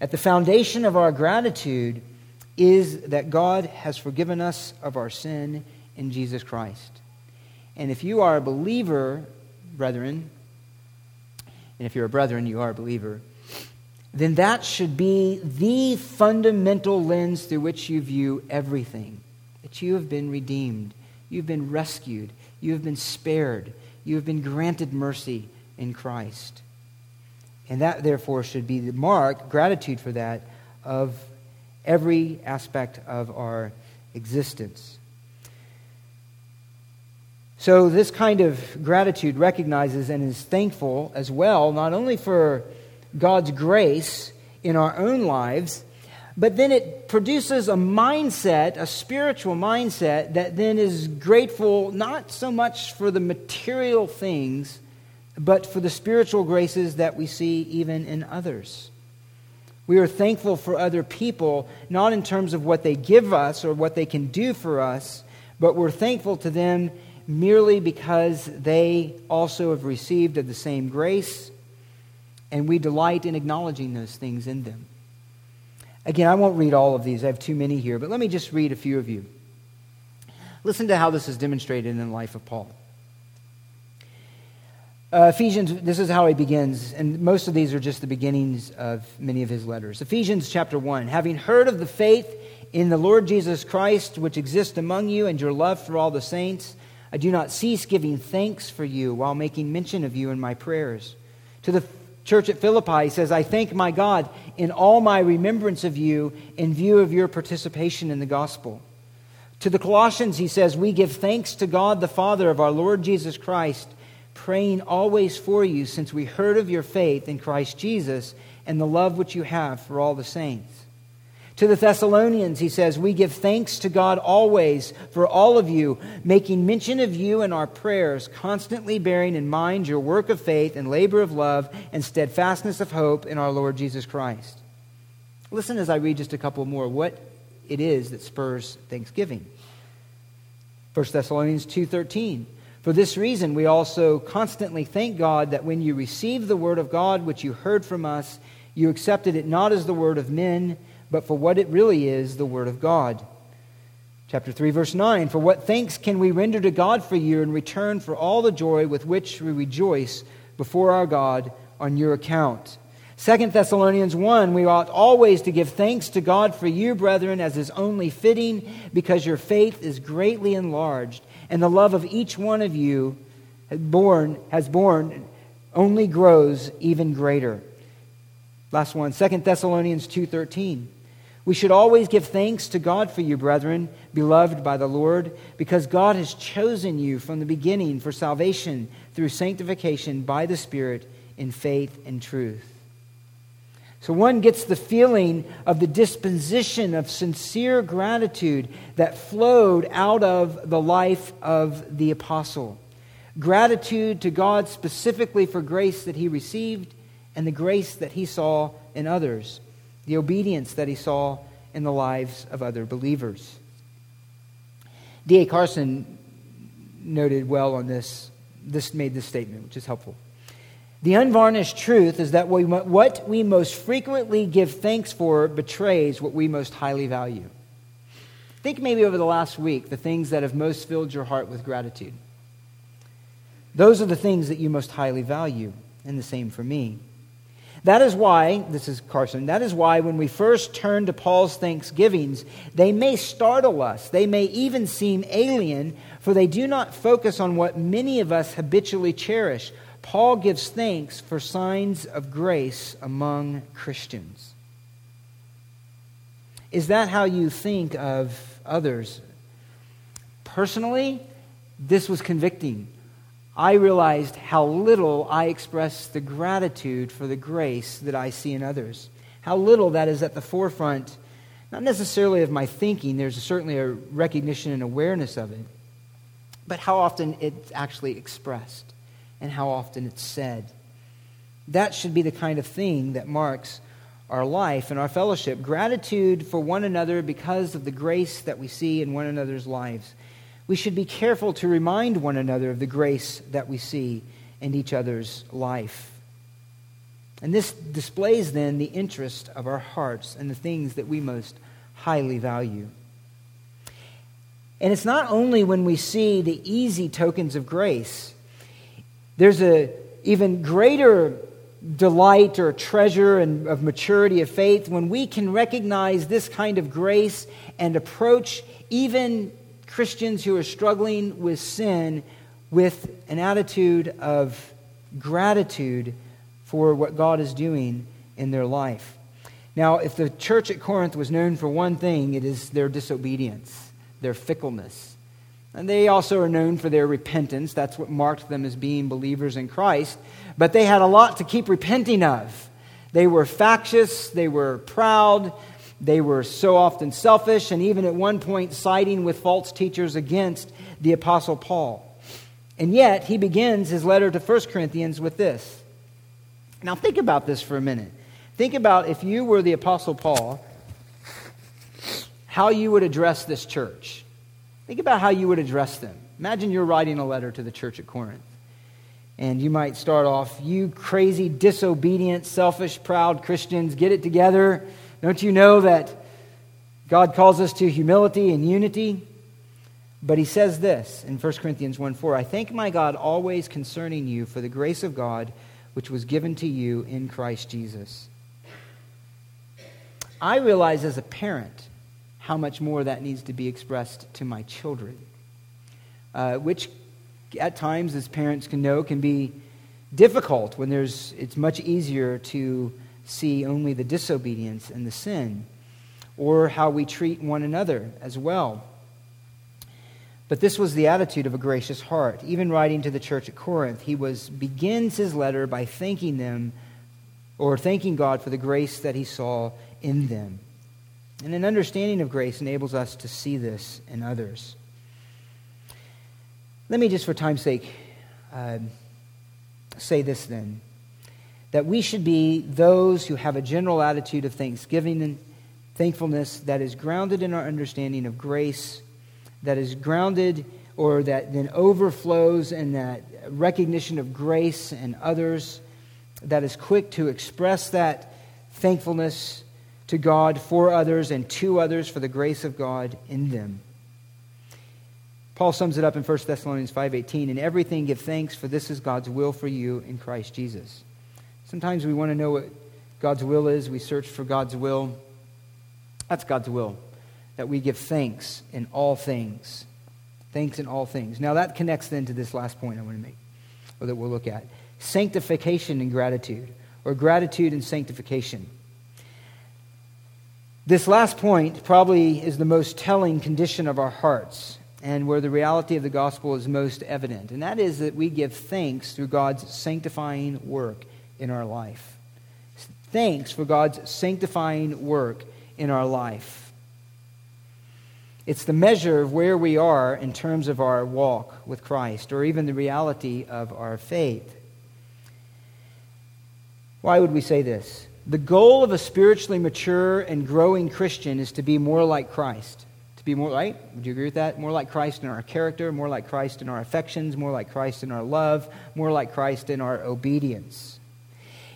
At the foundation of our gratitude is that God has forgiven us of our sin in Jesus Christ. And if you are a believer, brethren, and if you're a brethren, you are a believer, then that should be the fundamental lens through which you view everything. That you have been redeemed, you've been rescued, you have been spared, you have been granted mercy in Christ. And that, therefore, should be the mark, gratitude for that, of every aspect of our existence. So, this kind of gratitude recognizes and is thankful as well, not only for God's grace in our own lives, but then it produces a mindset, a spiritual mindset, that then is grateful not so much for the material things, but for the spiritual graces that we see even in others. We are thankful for other people, not in terms of what they give us or what they can do for us, but we're thankful to them merely because they also have received of the same grace and we delight in acknowledging those things in them. Again, I won't read all of these, I have too many here, but let me just read a few of you. Listen to how this is demonstrated in the life of Paul. Uh, Ephesians, this is how he begins, and most of these are just the beginnings of many of his letters. Ephesians chapter 1 Having heard of the faith in the Lord Jesus Christ which exists among you and your love for all the saints, I do not cease giving thanks for you while making mention of you in my prayers. To the church at Philippi, he says, I thank my God in all my remembrance of you in view of your participation in the gospel. To the Colossians, he says, We give thanks to God the Father of our Lord Jesus Christ, praying always for you, since we heard of your faith in Christ Jesus and the love which you have for all the saints. To the Thessalonians, he says, We give thanks to God always for all of you, making mention of you in our prayers, constantly bearing in mind your work of faith and labor of love and steadfastness of hope in our Lord Jesus Christ. Listen as I read just a couple more what it is that spurs thanksgiving. 1 Thessalonians 2:13 For this reason we also constantly thank God that when you received the word of God which you heard from us you accepted it not as the word of men but for what it really is the Word of God. Chapter 3, verse 9 For what thanks can we render to God for you in return for all the joy with which we rejoice before our God on your account? 2 Thessalonians 1 We ought always to give thanks to God for you, brethren, as is only fitting, because your faith is greatly enlarged, and the love of each one of you has has borne only grows even greater. Last one, 2 Thessalonians 2:13. We should always give thanks to God for you, brethren, beloved by the Lord, because God has chosen you from the beginning for salvation through sanctification by the Spirit in faith and truth. So one gets the feeling of the disposition of sincere gratitude that flowed out of the life of the apostle. Gratitude to God specifically for grace that he received and the grace that he saw in others the obedience that he saw in the lives of other believers. D.A. Carson noted well on this, this made this statement, which is helpful. The unvarnished truth is that what we most frequently give thanks for betrays what we most highly value. Think maybe over the last week the things that have most filled your heart with gratitude. Those are the things that you most highly value, and the same for me. That is why, this is Carson, that is why when we first turn to Paul's thanksgivings, they may startle us. They may even seem alien, for they do not focus on what many of us habitually cherish. Paul gives thanks for signs of grace among Christians. Is that how you think of others? Personally, this was convicting. I realized how little I express the gratitude for the grace that I see in others. How little that is at the forefront, not necessarily of my thinking, there's certainly a recognition and awareness of it, but how often it's actually expressed and how often it's said. That should be the kind of thing that marks our life and our fellowship. Gratitude for one another because of the grace that we see in one another's lives. We should be careful to remind one another of the grace that we see in each other's life. And this displays then the interest of our hearts and the things that we most highly value. And it's not only when we see the easy tokens of grace, there's an even greater delight or treasure and of maturity of faith when we can recognize this kind of grace and approach even Christians who are struggling with sin with an attitude of gratitude for what God is doing in their life. Now, if the church at Corinth was known for one thing, it is their disobedience, their fickleness. And they also are known for their repentance. That's what marked them as being believers in Christ. But they had a lot to keep repenting of. They were factious, they were proud, they were so often selfish, and even at one point siding with false teachers against the Apostle Paul. And yet, he begins his letter to 1 Corinthians with this. Now, think about this for a minute. Think about if you were the Apostle Paul, how you would address this church. Think about how you would address them. Imagine you're writing a letter to the church at Corinth. And you might start off, you crazy, disobedient, selfish, proud Christians, get it together. Don't you know that God calls us to humility and unity? But he says this in 1 Corinthians 1 4 I thank my God always concerning you for the grace of God which was given to you in Christ Jesus. I realize as a parent how much more that needs to be expressed to my children, uh, which at times, as parents can know, can be difficult when there's, it's much easier to see only the disobedience and the sin, or how we treat one another as well. But this was the attitude of a gracious heart. Even writing to the church at Corinth, he was begins his letter by thanking them or thanking God for the grace that he saw in them. And an understanding of grace enables us to see this in others. Let me just, for time's sake, uh, say this then that we should be those who have a general attitude of thanksgiving and thankfulness that is grounded in our understanding of grace, that is grounded or that then overflows in that recognition of grace and others, that is quick to express that thankfulness to God for others and to others for the grace of God in them. Paul sums it up in 1 Thessalonians 5:18, "In everything give thanks, for this is God's will for you in Christ Jesus." Sometimes we want to know what God's will is. We search for God's will. That's God's will, that we give thanks in all things. Thanks in all things. Now that connects then to this last point I want to make, or that we'll look at. Sanctification and gratitude, or gratitude and sanctification. This last point probably is the most telling condition of our hearts and where the reality of the gospel is most evident. And that is that we give thanks through God's sanctifying work in our life. Thanks for God's sanctifying work in our life. It's the measure of where we are in terms of our walk with Christ, or even the reality of our faith. Why would we say this? The goal of a spiritually mature and growing Christian is to be more like Christ To be more like, would you agree with that? More like Christ in our character, more like Christ in our affections, more like Christ in our love, more like Christ in our obedience.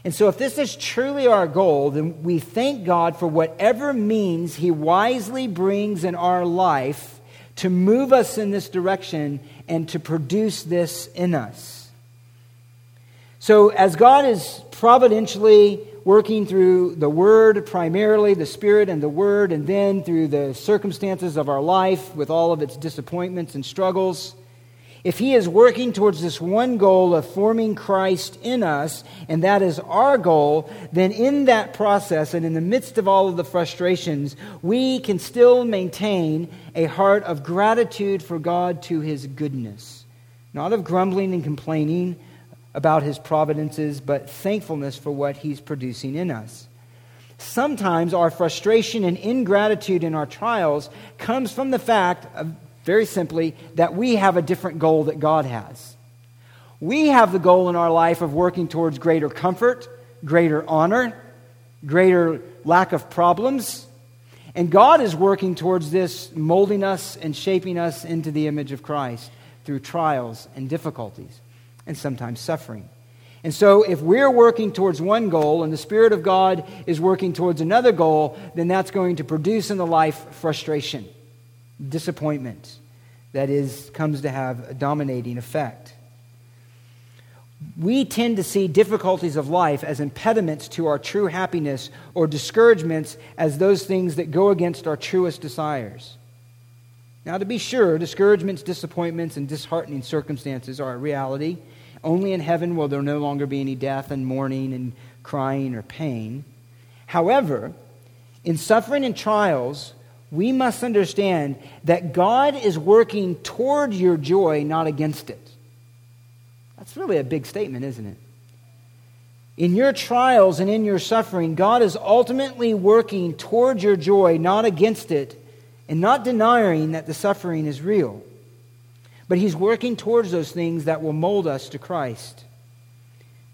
And so, if this is truly our goal, then we thank God for whatever means He wisely brings in our life to move us in this direction and to produce this in us. So, as God is providentially working through the Word, primarily the Spirit and the Word, and then through the circumstances of our life with all of its disappointments and struggles, if He is working towards this one goal of forming Christ in us, and that is our goal, then in that process and in the midst of all of the frustrations, we can still maintain a heart of gratitude for God to His goodness, not of grumbling and complaining about his providences, but thankfulness for what he's producing in us. Sometimes our frustration and ingratitude in our trials comes from the fact, of, very simply, that we have a different goal that God has. We have the goal in our life of working towards greater comfort, greater honor, greater lack of problems. And God is working towards this, molding us and shaping us into the image of Christ through trials and difficulties and sometimes suffering. And so, if we're working towards one goal and the Spirit of God is working towards another goal, then that's going to produce in the life frustration, disappointment that is, comes to have a dominating effect. We tend to see difficulties of life as impediments to our true happiness or discouragements as those things that go against our truest desires. Now, to be sure, discouragements, disappointments, and disheartening circumstances are a reality. Only in heaven will there no longer be any death and mourning and crying or pain. However, in suffering and trials, we must understand that God is working toward your joy, not against it. That's really a big statement, isn't it? In your trials and in your suffering, God is ultimately working toward your joy, not against it, and not denying that the suffering is real. But He's working towards those things that will mold us to Christ.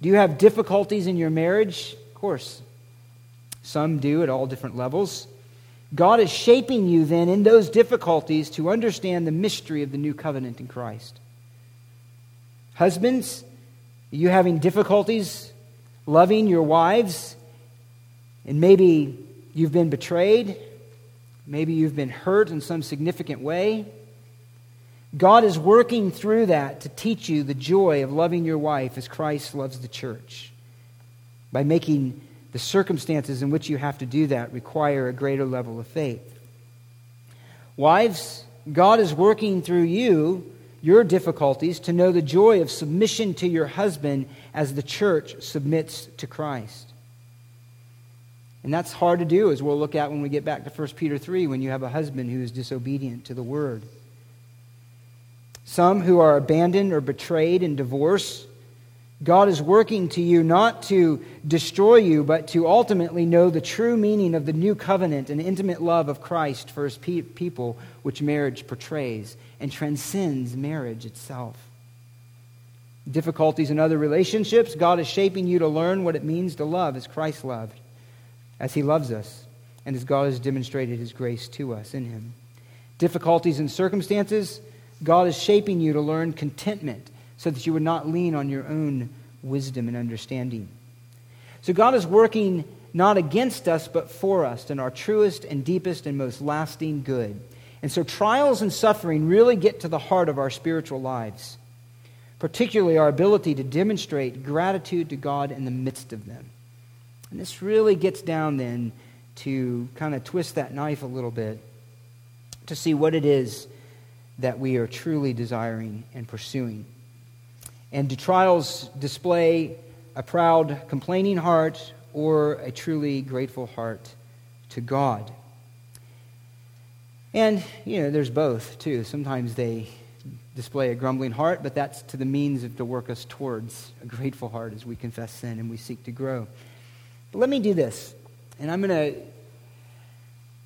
Do you have difficulties in your marriage? Of course. Some do at all different levels. God is shaping you then in those difficulties to understand the mystery of the new covenant in Christ. Husbands, you having difficulties loving your wives, and maybe you've been betrayed, maybe you've been hurt in some significant way. God is working through that to teach you the joy of loving your wife as Christ loves the church by making the circumstances in which you have to do that require a greater level of faith. Wives, God is working through you, your difficulties, to know the joy of submission to your husband as the church submits to Christ. And that's hard to do, as we'll look at when we get back to 1 Peter 3, when you have a husband who is disobedient to the word. Some who are abandoned or betrayed in divorce God is working to you not to destroy you, but to ultimately know the true meaning of the new covenant and intimate love of Christ for his pe- people, which marriage portrays and transcends marriage itself. Difficulties in other relationships, God is shaping you to learn what it means to love as Christ loved, as he loves us, and as God has demonstrated his grace to us in him. Difficulties in circumstances, God is shaping you to learn contentment so that you would not lean on your own wisdom and understanding. So God is working not against us, but for us in our truest and deepest and most lasting good. And so trials and suffering really get to the heart of our spiritual lives, particularly our ability to demonstrate gratitude to God in the midst of them. And this really gets down then to kind of twist that knife a little bit to see what it is that we are truly desiring and pursuing. And do trials display a proud, complaining heart or a truly grateful heart to God? And, you know, there's both, too. Sometimes they display a grumbling heart, but that's to the means of to work us towards a grateful heart as we confess sin and we seek to grow. But let me do this, and I'm going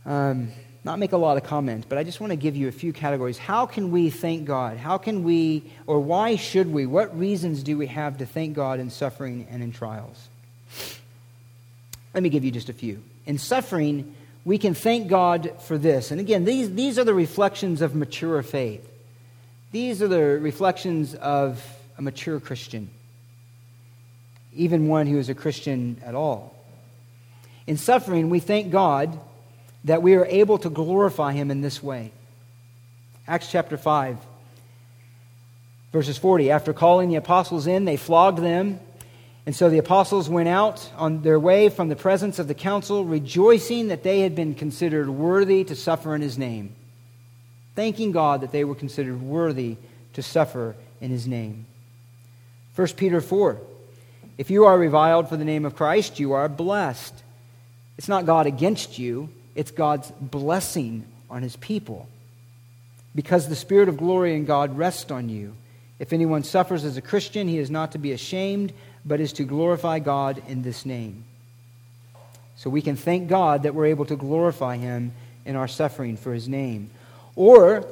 to um, not make a lot of comment, but I just want to give you a few categories. How can we thank God? How can we, or why should we? What reasons do we have to thank God in suffering and in trials? Let me give you just a few. In suffering, we can thank God for this. And again, these, these are the reflections of mature faith. These are the reflections of a mature Christian, even one who is a Christian at all. In suffering, we thank God that we are able to glorify him in this way. Acts chapter 5, verses 40. After calling the apostles in, they flogged them. And so the apostles went out on their way from the presence of the council, rejoicing that they had been considered worthy to suffer in his name, thanking God that they were considered worthy to suffer in his name. 1 Peter 4 If you are reviled for the name of Christ, you are blessed. It's not God against you, it's God's blessing on his people. Because the Spirit of glory in God rests on you, If anyone suffers as a Christian, he is not to be ashamed, but is to glorify God in this name. So we can thank God that we're able to glorify him in our suffering for his name. Or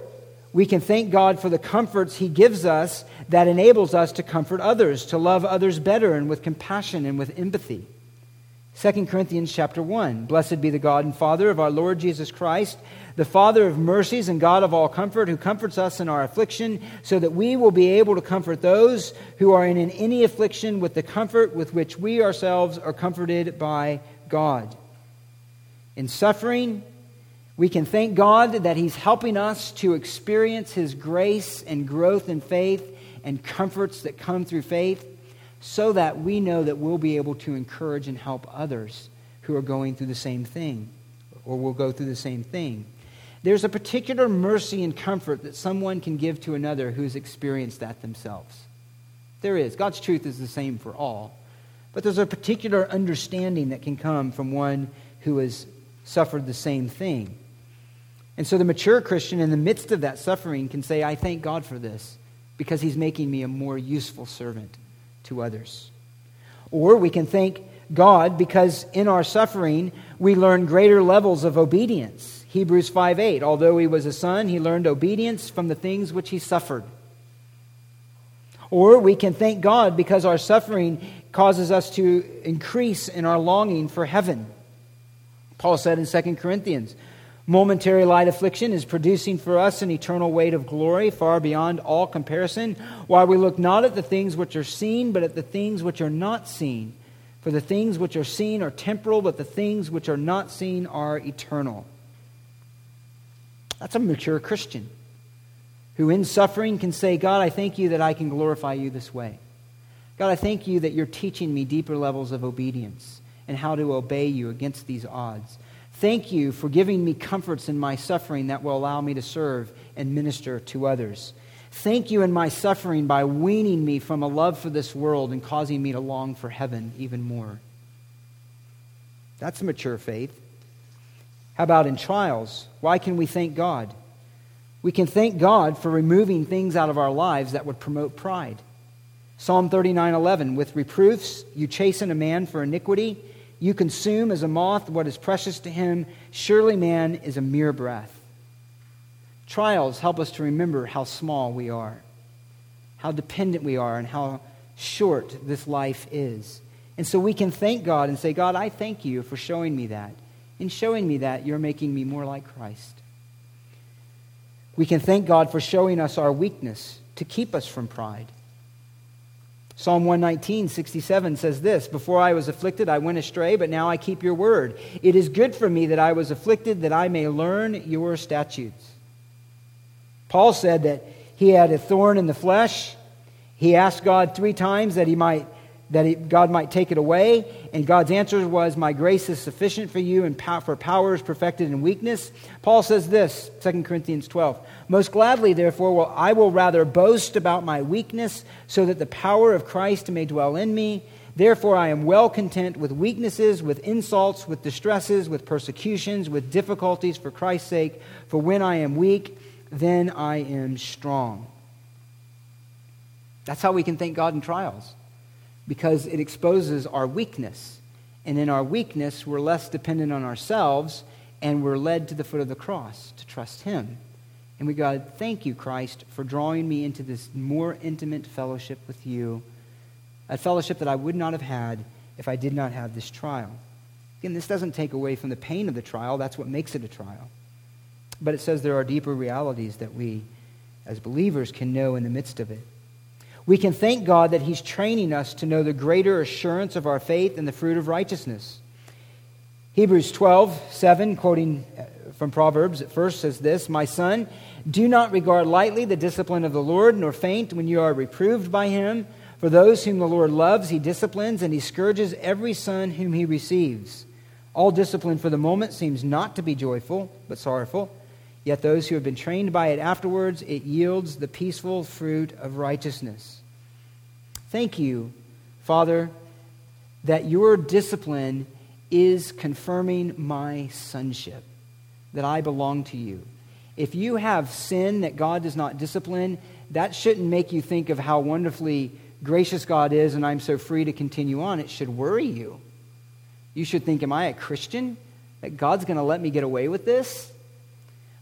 we can thank God for the comforts he gives us that enables us to comfort others, to love others better and with compassion and with empathy. 2 Corinthians chapter 1 Blessed be the God and Father of our Lord Jesus Christ, the Father of mercies and God of all comfort, who comforts us in our affliction, so that we will be able to comfort those who are in any affliction with the comfort with which we ourselves are comforted by God. In suffering, we can thank God that He's helping us to experience His grace and growth in faith and comforts that come through faith so that we know that we'll be able to encourage and help others who are going through the same thing or will go through the same thing. There's a particular mercy and comfort that someone can give to another who's experienced that themselves. There is. God's truth is the same for all. But there's a particular understanding that can come from one who has suffered the same thing. And so the mature Christian, in the midst of that suffering, can say, I thank God for this because he's making me a more useful servant to others. Or we can thank God because in our suffering, we learn greater levels of obedience. Hebrews 5 8. Although he was a son, he learned obedience from the things which he suffered. Or we can thank God because our suffering causes us to increase in our longing for heaven. Paul said in 2 Corinthians, Momentary light affliction is producing for us an eternal weight of glory far beyond all comparison, while we look not at the things which are seen, but at the things which are not seen. For the things which are seen are temporal, but the things which are not seen are eternal. That's a mature Christian who, in suffering, can say, God, I thank you that I can glorify you this way. God, I thank you that you're teaching me deeper levels of obedience and how to obey you against these odds. Thank you for giving me comforts in my suffering that will allow me to serve and minister to others. Thank you in my suffering by weaning me from a love for this world and causing me to long for heaven even more. That's a mature faith. How about in trials? Why can we thank God? We can thank God for removing things out of our lives that would promote pride. Psalm 39:11 With reproofs you chasten a man for iniquity you consume as a moth what is precious to him. Surely man is a mere breath. Trials help us to remember how small we are, how dependent we are, and how short this life is. And so we can thank God and say, God, I thank you for showing me that. In showing me that, you're making me more like Christ. We can thank God for showing us our weakness to keep us from pride. Psalm 119, 67 says this Before I was afflicted, I went astray, but now I keep your word. It is good for me that I was afflicted, that I may learn your statutes. Paul said that he had a thorn in the flesh. He asked God three times that he might that God might take it away. And God's answer was, My grace is sufficient for you, and for power is perfected in weakness. Paul says this, 2 Corinthians 12. Most gladly, therefore, will, I will rather boast about my weakness, so that the power of Christ may dwell in me. Therefore, I am well content with weaknesses, with insults, with distresses, with persecutions, with difficulties for Christ's sake. For when I am weak, then I am strong. That's how we can thank God in trials because it exposes our weakness. And in our weakness, we're less dependent on ourselves and we're led to the foot of the cross to trust Him. And we God, thank you, Christ, for drawing me into this more intimate fellowship with you, a fellowship that I would not have had if I did not have this trial. Again, this doesn't take away from the pain of the trial, that's what makes it a trial. But it says there are deeper realities that we, as believers, can know in the midst of it. We can thank God that He's training us to know the greater assurance of our faith and the fruit of righteousness. Hebrews 12, 7, quoting uh, from Proverbs at first, says this My son, do not regard lightly the discipline of the Lord, nor faint when you are reproved by Him. For those whom the Lord loves, He disciplines, and He scourges every son whom He receives. All discipline for the moment seems not to be joyful, but sorrowful. Yet those who have been trained by it afterwards, it yields the peaceful fruit of righteousness. Thank you, Father, that your discipline is confirming my sonship, that I belong to you. If you have sin that God does not discipline, that shouldn't make you think of how wonderfully gracious God is and I'm so free to continue on. It should worry you. You should think, Am I a Christian? That God's going to let me get away with this?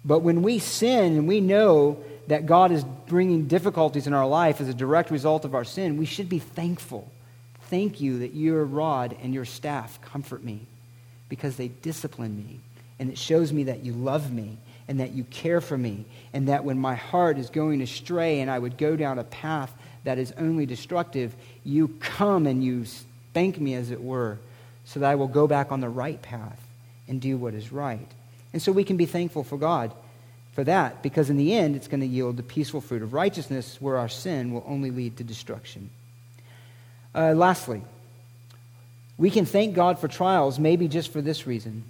But when we sin and we know that God is bringing difficulties in our life as a direct result of our sin, we should be thankful. Thank you that your rod and your staff comfort me because they discipline me. And it shows me that you love me and that you care for me. And that when my heart is going astray and I would go down a path that is only destructive, you come and you spank me, as it were, so that I will go back on the right path and do what is right. And so we can be thankful for God for that, because in the end, it's going to yield the peaceful fruit of righteousness where our sin will only lead to destruction. Uh, lastly, we can thank God for trials, maybe just for this reason.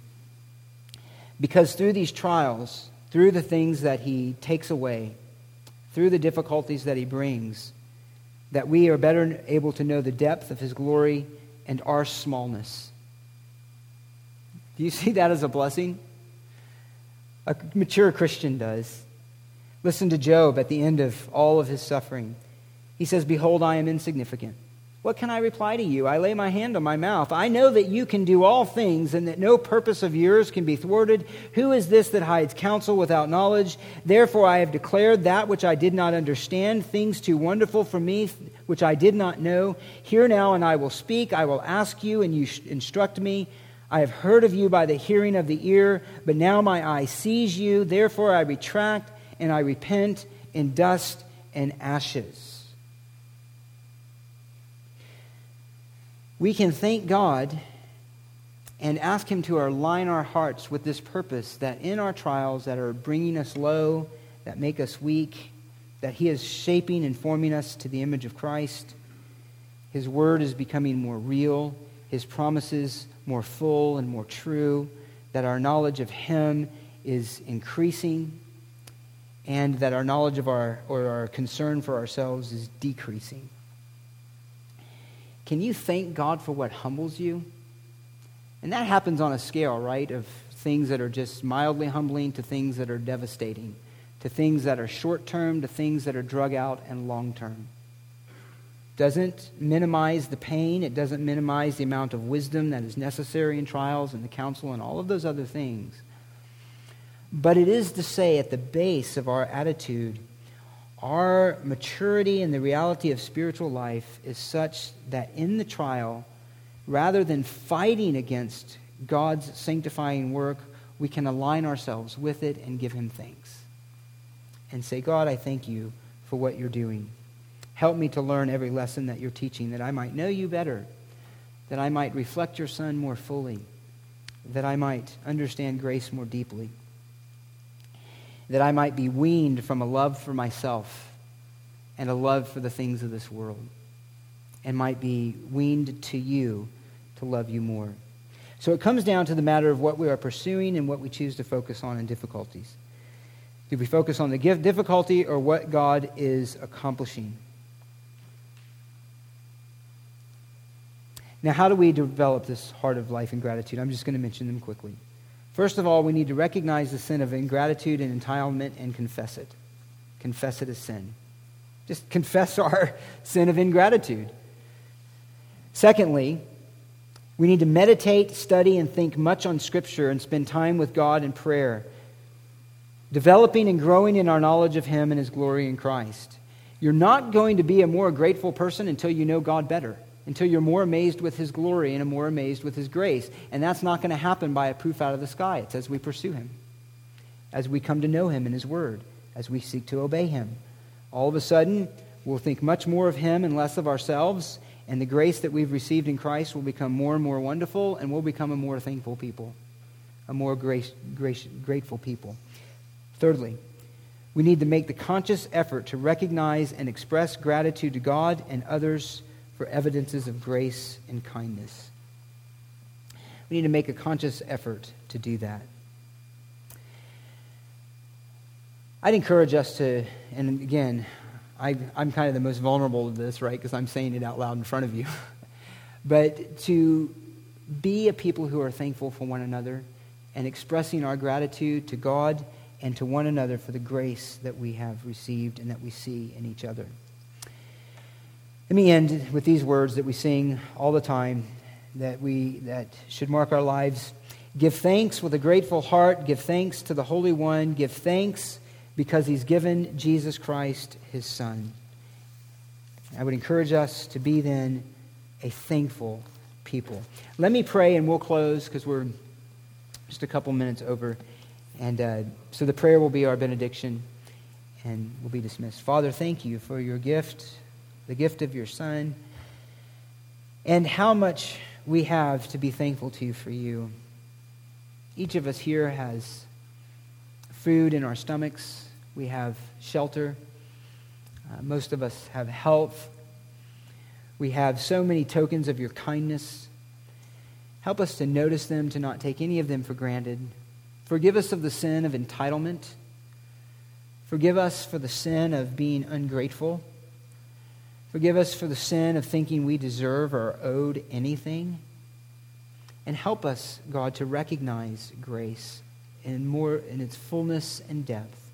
Because through these trials, through the things that He takes away, through the difficulties that He brings, that we are better able to know the depth of His glory and our smallness. Do you see that as a blessing? A mature Christian does. Listen to Job at the end of all of his suffering. He says, Behold, I am insignificant. What can I reply to you? I lay my hand on my mouth. I know that you can do all things and that no purpose of yours can be thwarted. Who is this that hides counsel without knowledge? Therefore, I have declared that which I did not understand, things too wonderful for me, which I did not know. Hear now, and I will speak. I will ask you, and you instruct me. I have heard of you by the hearing of the ear, but now my eye sees you. Therefore, I retract and I repent in dust and ashes. we can thank God and ask Him to align our hearts with this purpose that in our trials that are bringing us low, that make us weak, that He is shaping and forming us to the image of Christ. His word is becoming more real, His promises more full and more true, that our knowledge of Him is increasing, and that our knowledge of our or our concern for ourselves is decreasing. Can you thank God for what humbles you? And that happens on a scale, right, of things that are just mildly humbling to things that are devastating, to things that are short term to things that are drug out and long term. Doesn't minimize the pain, it doesn't minimize the amount of wisdom that is necessary in trials and the counsel and all of those other things. But it is to say, at the base of our attitude, our maturity and the reality of spiritual life is such that in the trial, rather than fighting against God's sanctifying work, we can align ourselves with it and give Him thanks. And say, God, I thank you for what you're doing. Help me to learn every lesson that you're teaching, that I might know you better, that I might reflect your Son more fully, that I might understand grace more deeply that I might be weaned from a love for myself and a love for the things of this world, and might be weaned to you to love you more. So it comes down to the matter of what we are pursuing and what we choose to focus on in difficulties. Do we focus on the difficulty or what God is accomplishing? Now, how do we develop this heart of life and gratitude? I'm just going to mention them quickly. First of all, we need to recognize the sin of ingratitude and entitlement and confess it. Confess it as sin. Just confess our sin of ingratitude. Secondly, we need to meditate, study, and think much on Scripture and spend time with God in prayer, developing and growing in our knowledge of Him and His glory in Christ. You're not going to be a more grateful person until you know God better until you're more amazed with his glory and more amazed with his grace. And that's not going to happen by a proof out of the sky. It's as we pursue him, as we come to know him in his word, as we seek to obey him. All of a sudden, we'll think much more of him and less of ourselves, and the grace that we've received in Christ will become more and more wonderful, and we'll become a more thankful people, a more grace, grace, grateful people. Thirdly, we need to make the conscious effort to recognize and express gratitude to God and others for evidences of grace and kindness. We need to make a conscious effort to do that. I'd encourage us to, and again, I, am kind of the most vulnerable to this, right? Because I'm saying it out loud in front of you. but to be a people who are thankful for one another and expressing our gratitude to God and to one another for the grace that we have received and that we see in each other. Let me end with these words that we sing all the time that we that should mark our lives. Give thanks with a grateful heart, give thanks to the Holy One, give thanks because he's given Jesus Christ his son. I would encourage us to be then a thankful people. Let me pray and we'll close because we're just a couple minutes over. And uh, so the prayer will be our benediction and we'll be dismissed. Father, thank you for your gift, the gift of your Son, and how much we have to be thankful to for you. Each of us here has food in our stomachs, we have shelter, uh, most of us have health. We have so many tokens of your kindness. Help us to notice them, to not take any of them for granted. Forgive us of the sin of entitlement. Forgive us for the sin of being ungrateful. Forgive us for the sin of thinking we deserve or owed anything. And help us, God, to recognize grace in more in its fullness and depth.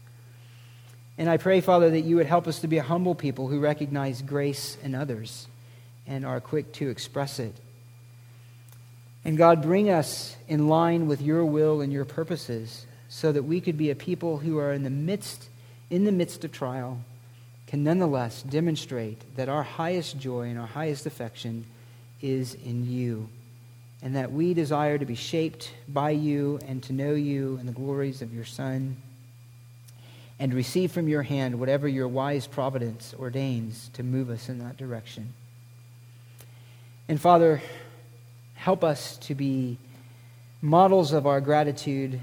And I pray, Father, that you would help us to be a humble people who recognize grace in others and are quick to express it. And God, bring us in line with your will and your purposes so that we could be a people who are in the midst in the midst of trial can nonetheless demonstrate that our highest joy and our highest affection is in you and that we desire to be shaped by you and to know you and the glories of your son and receive from your hand whatever your wise providence ordains to move us in that direction. And Father, help us to be models of our gratitude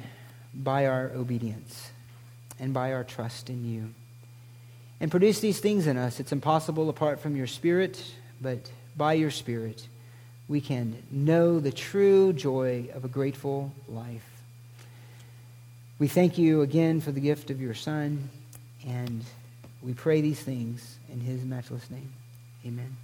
by our obedience and by our trust in you. And produce these things in us. It's impossible apart from your Spirit, but by your Spirit, we can know the true joy of a grateful life. We thank you again for the gift of your Son, and we pray these things in his matchless name. Amen.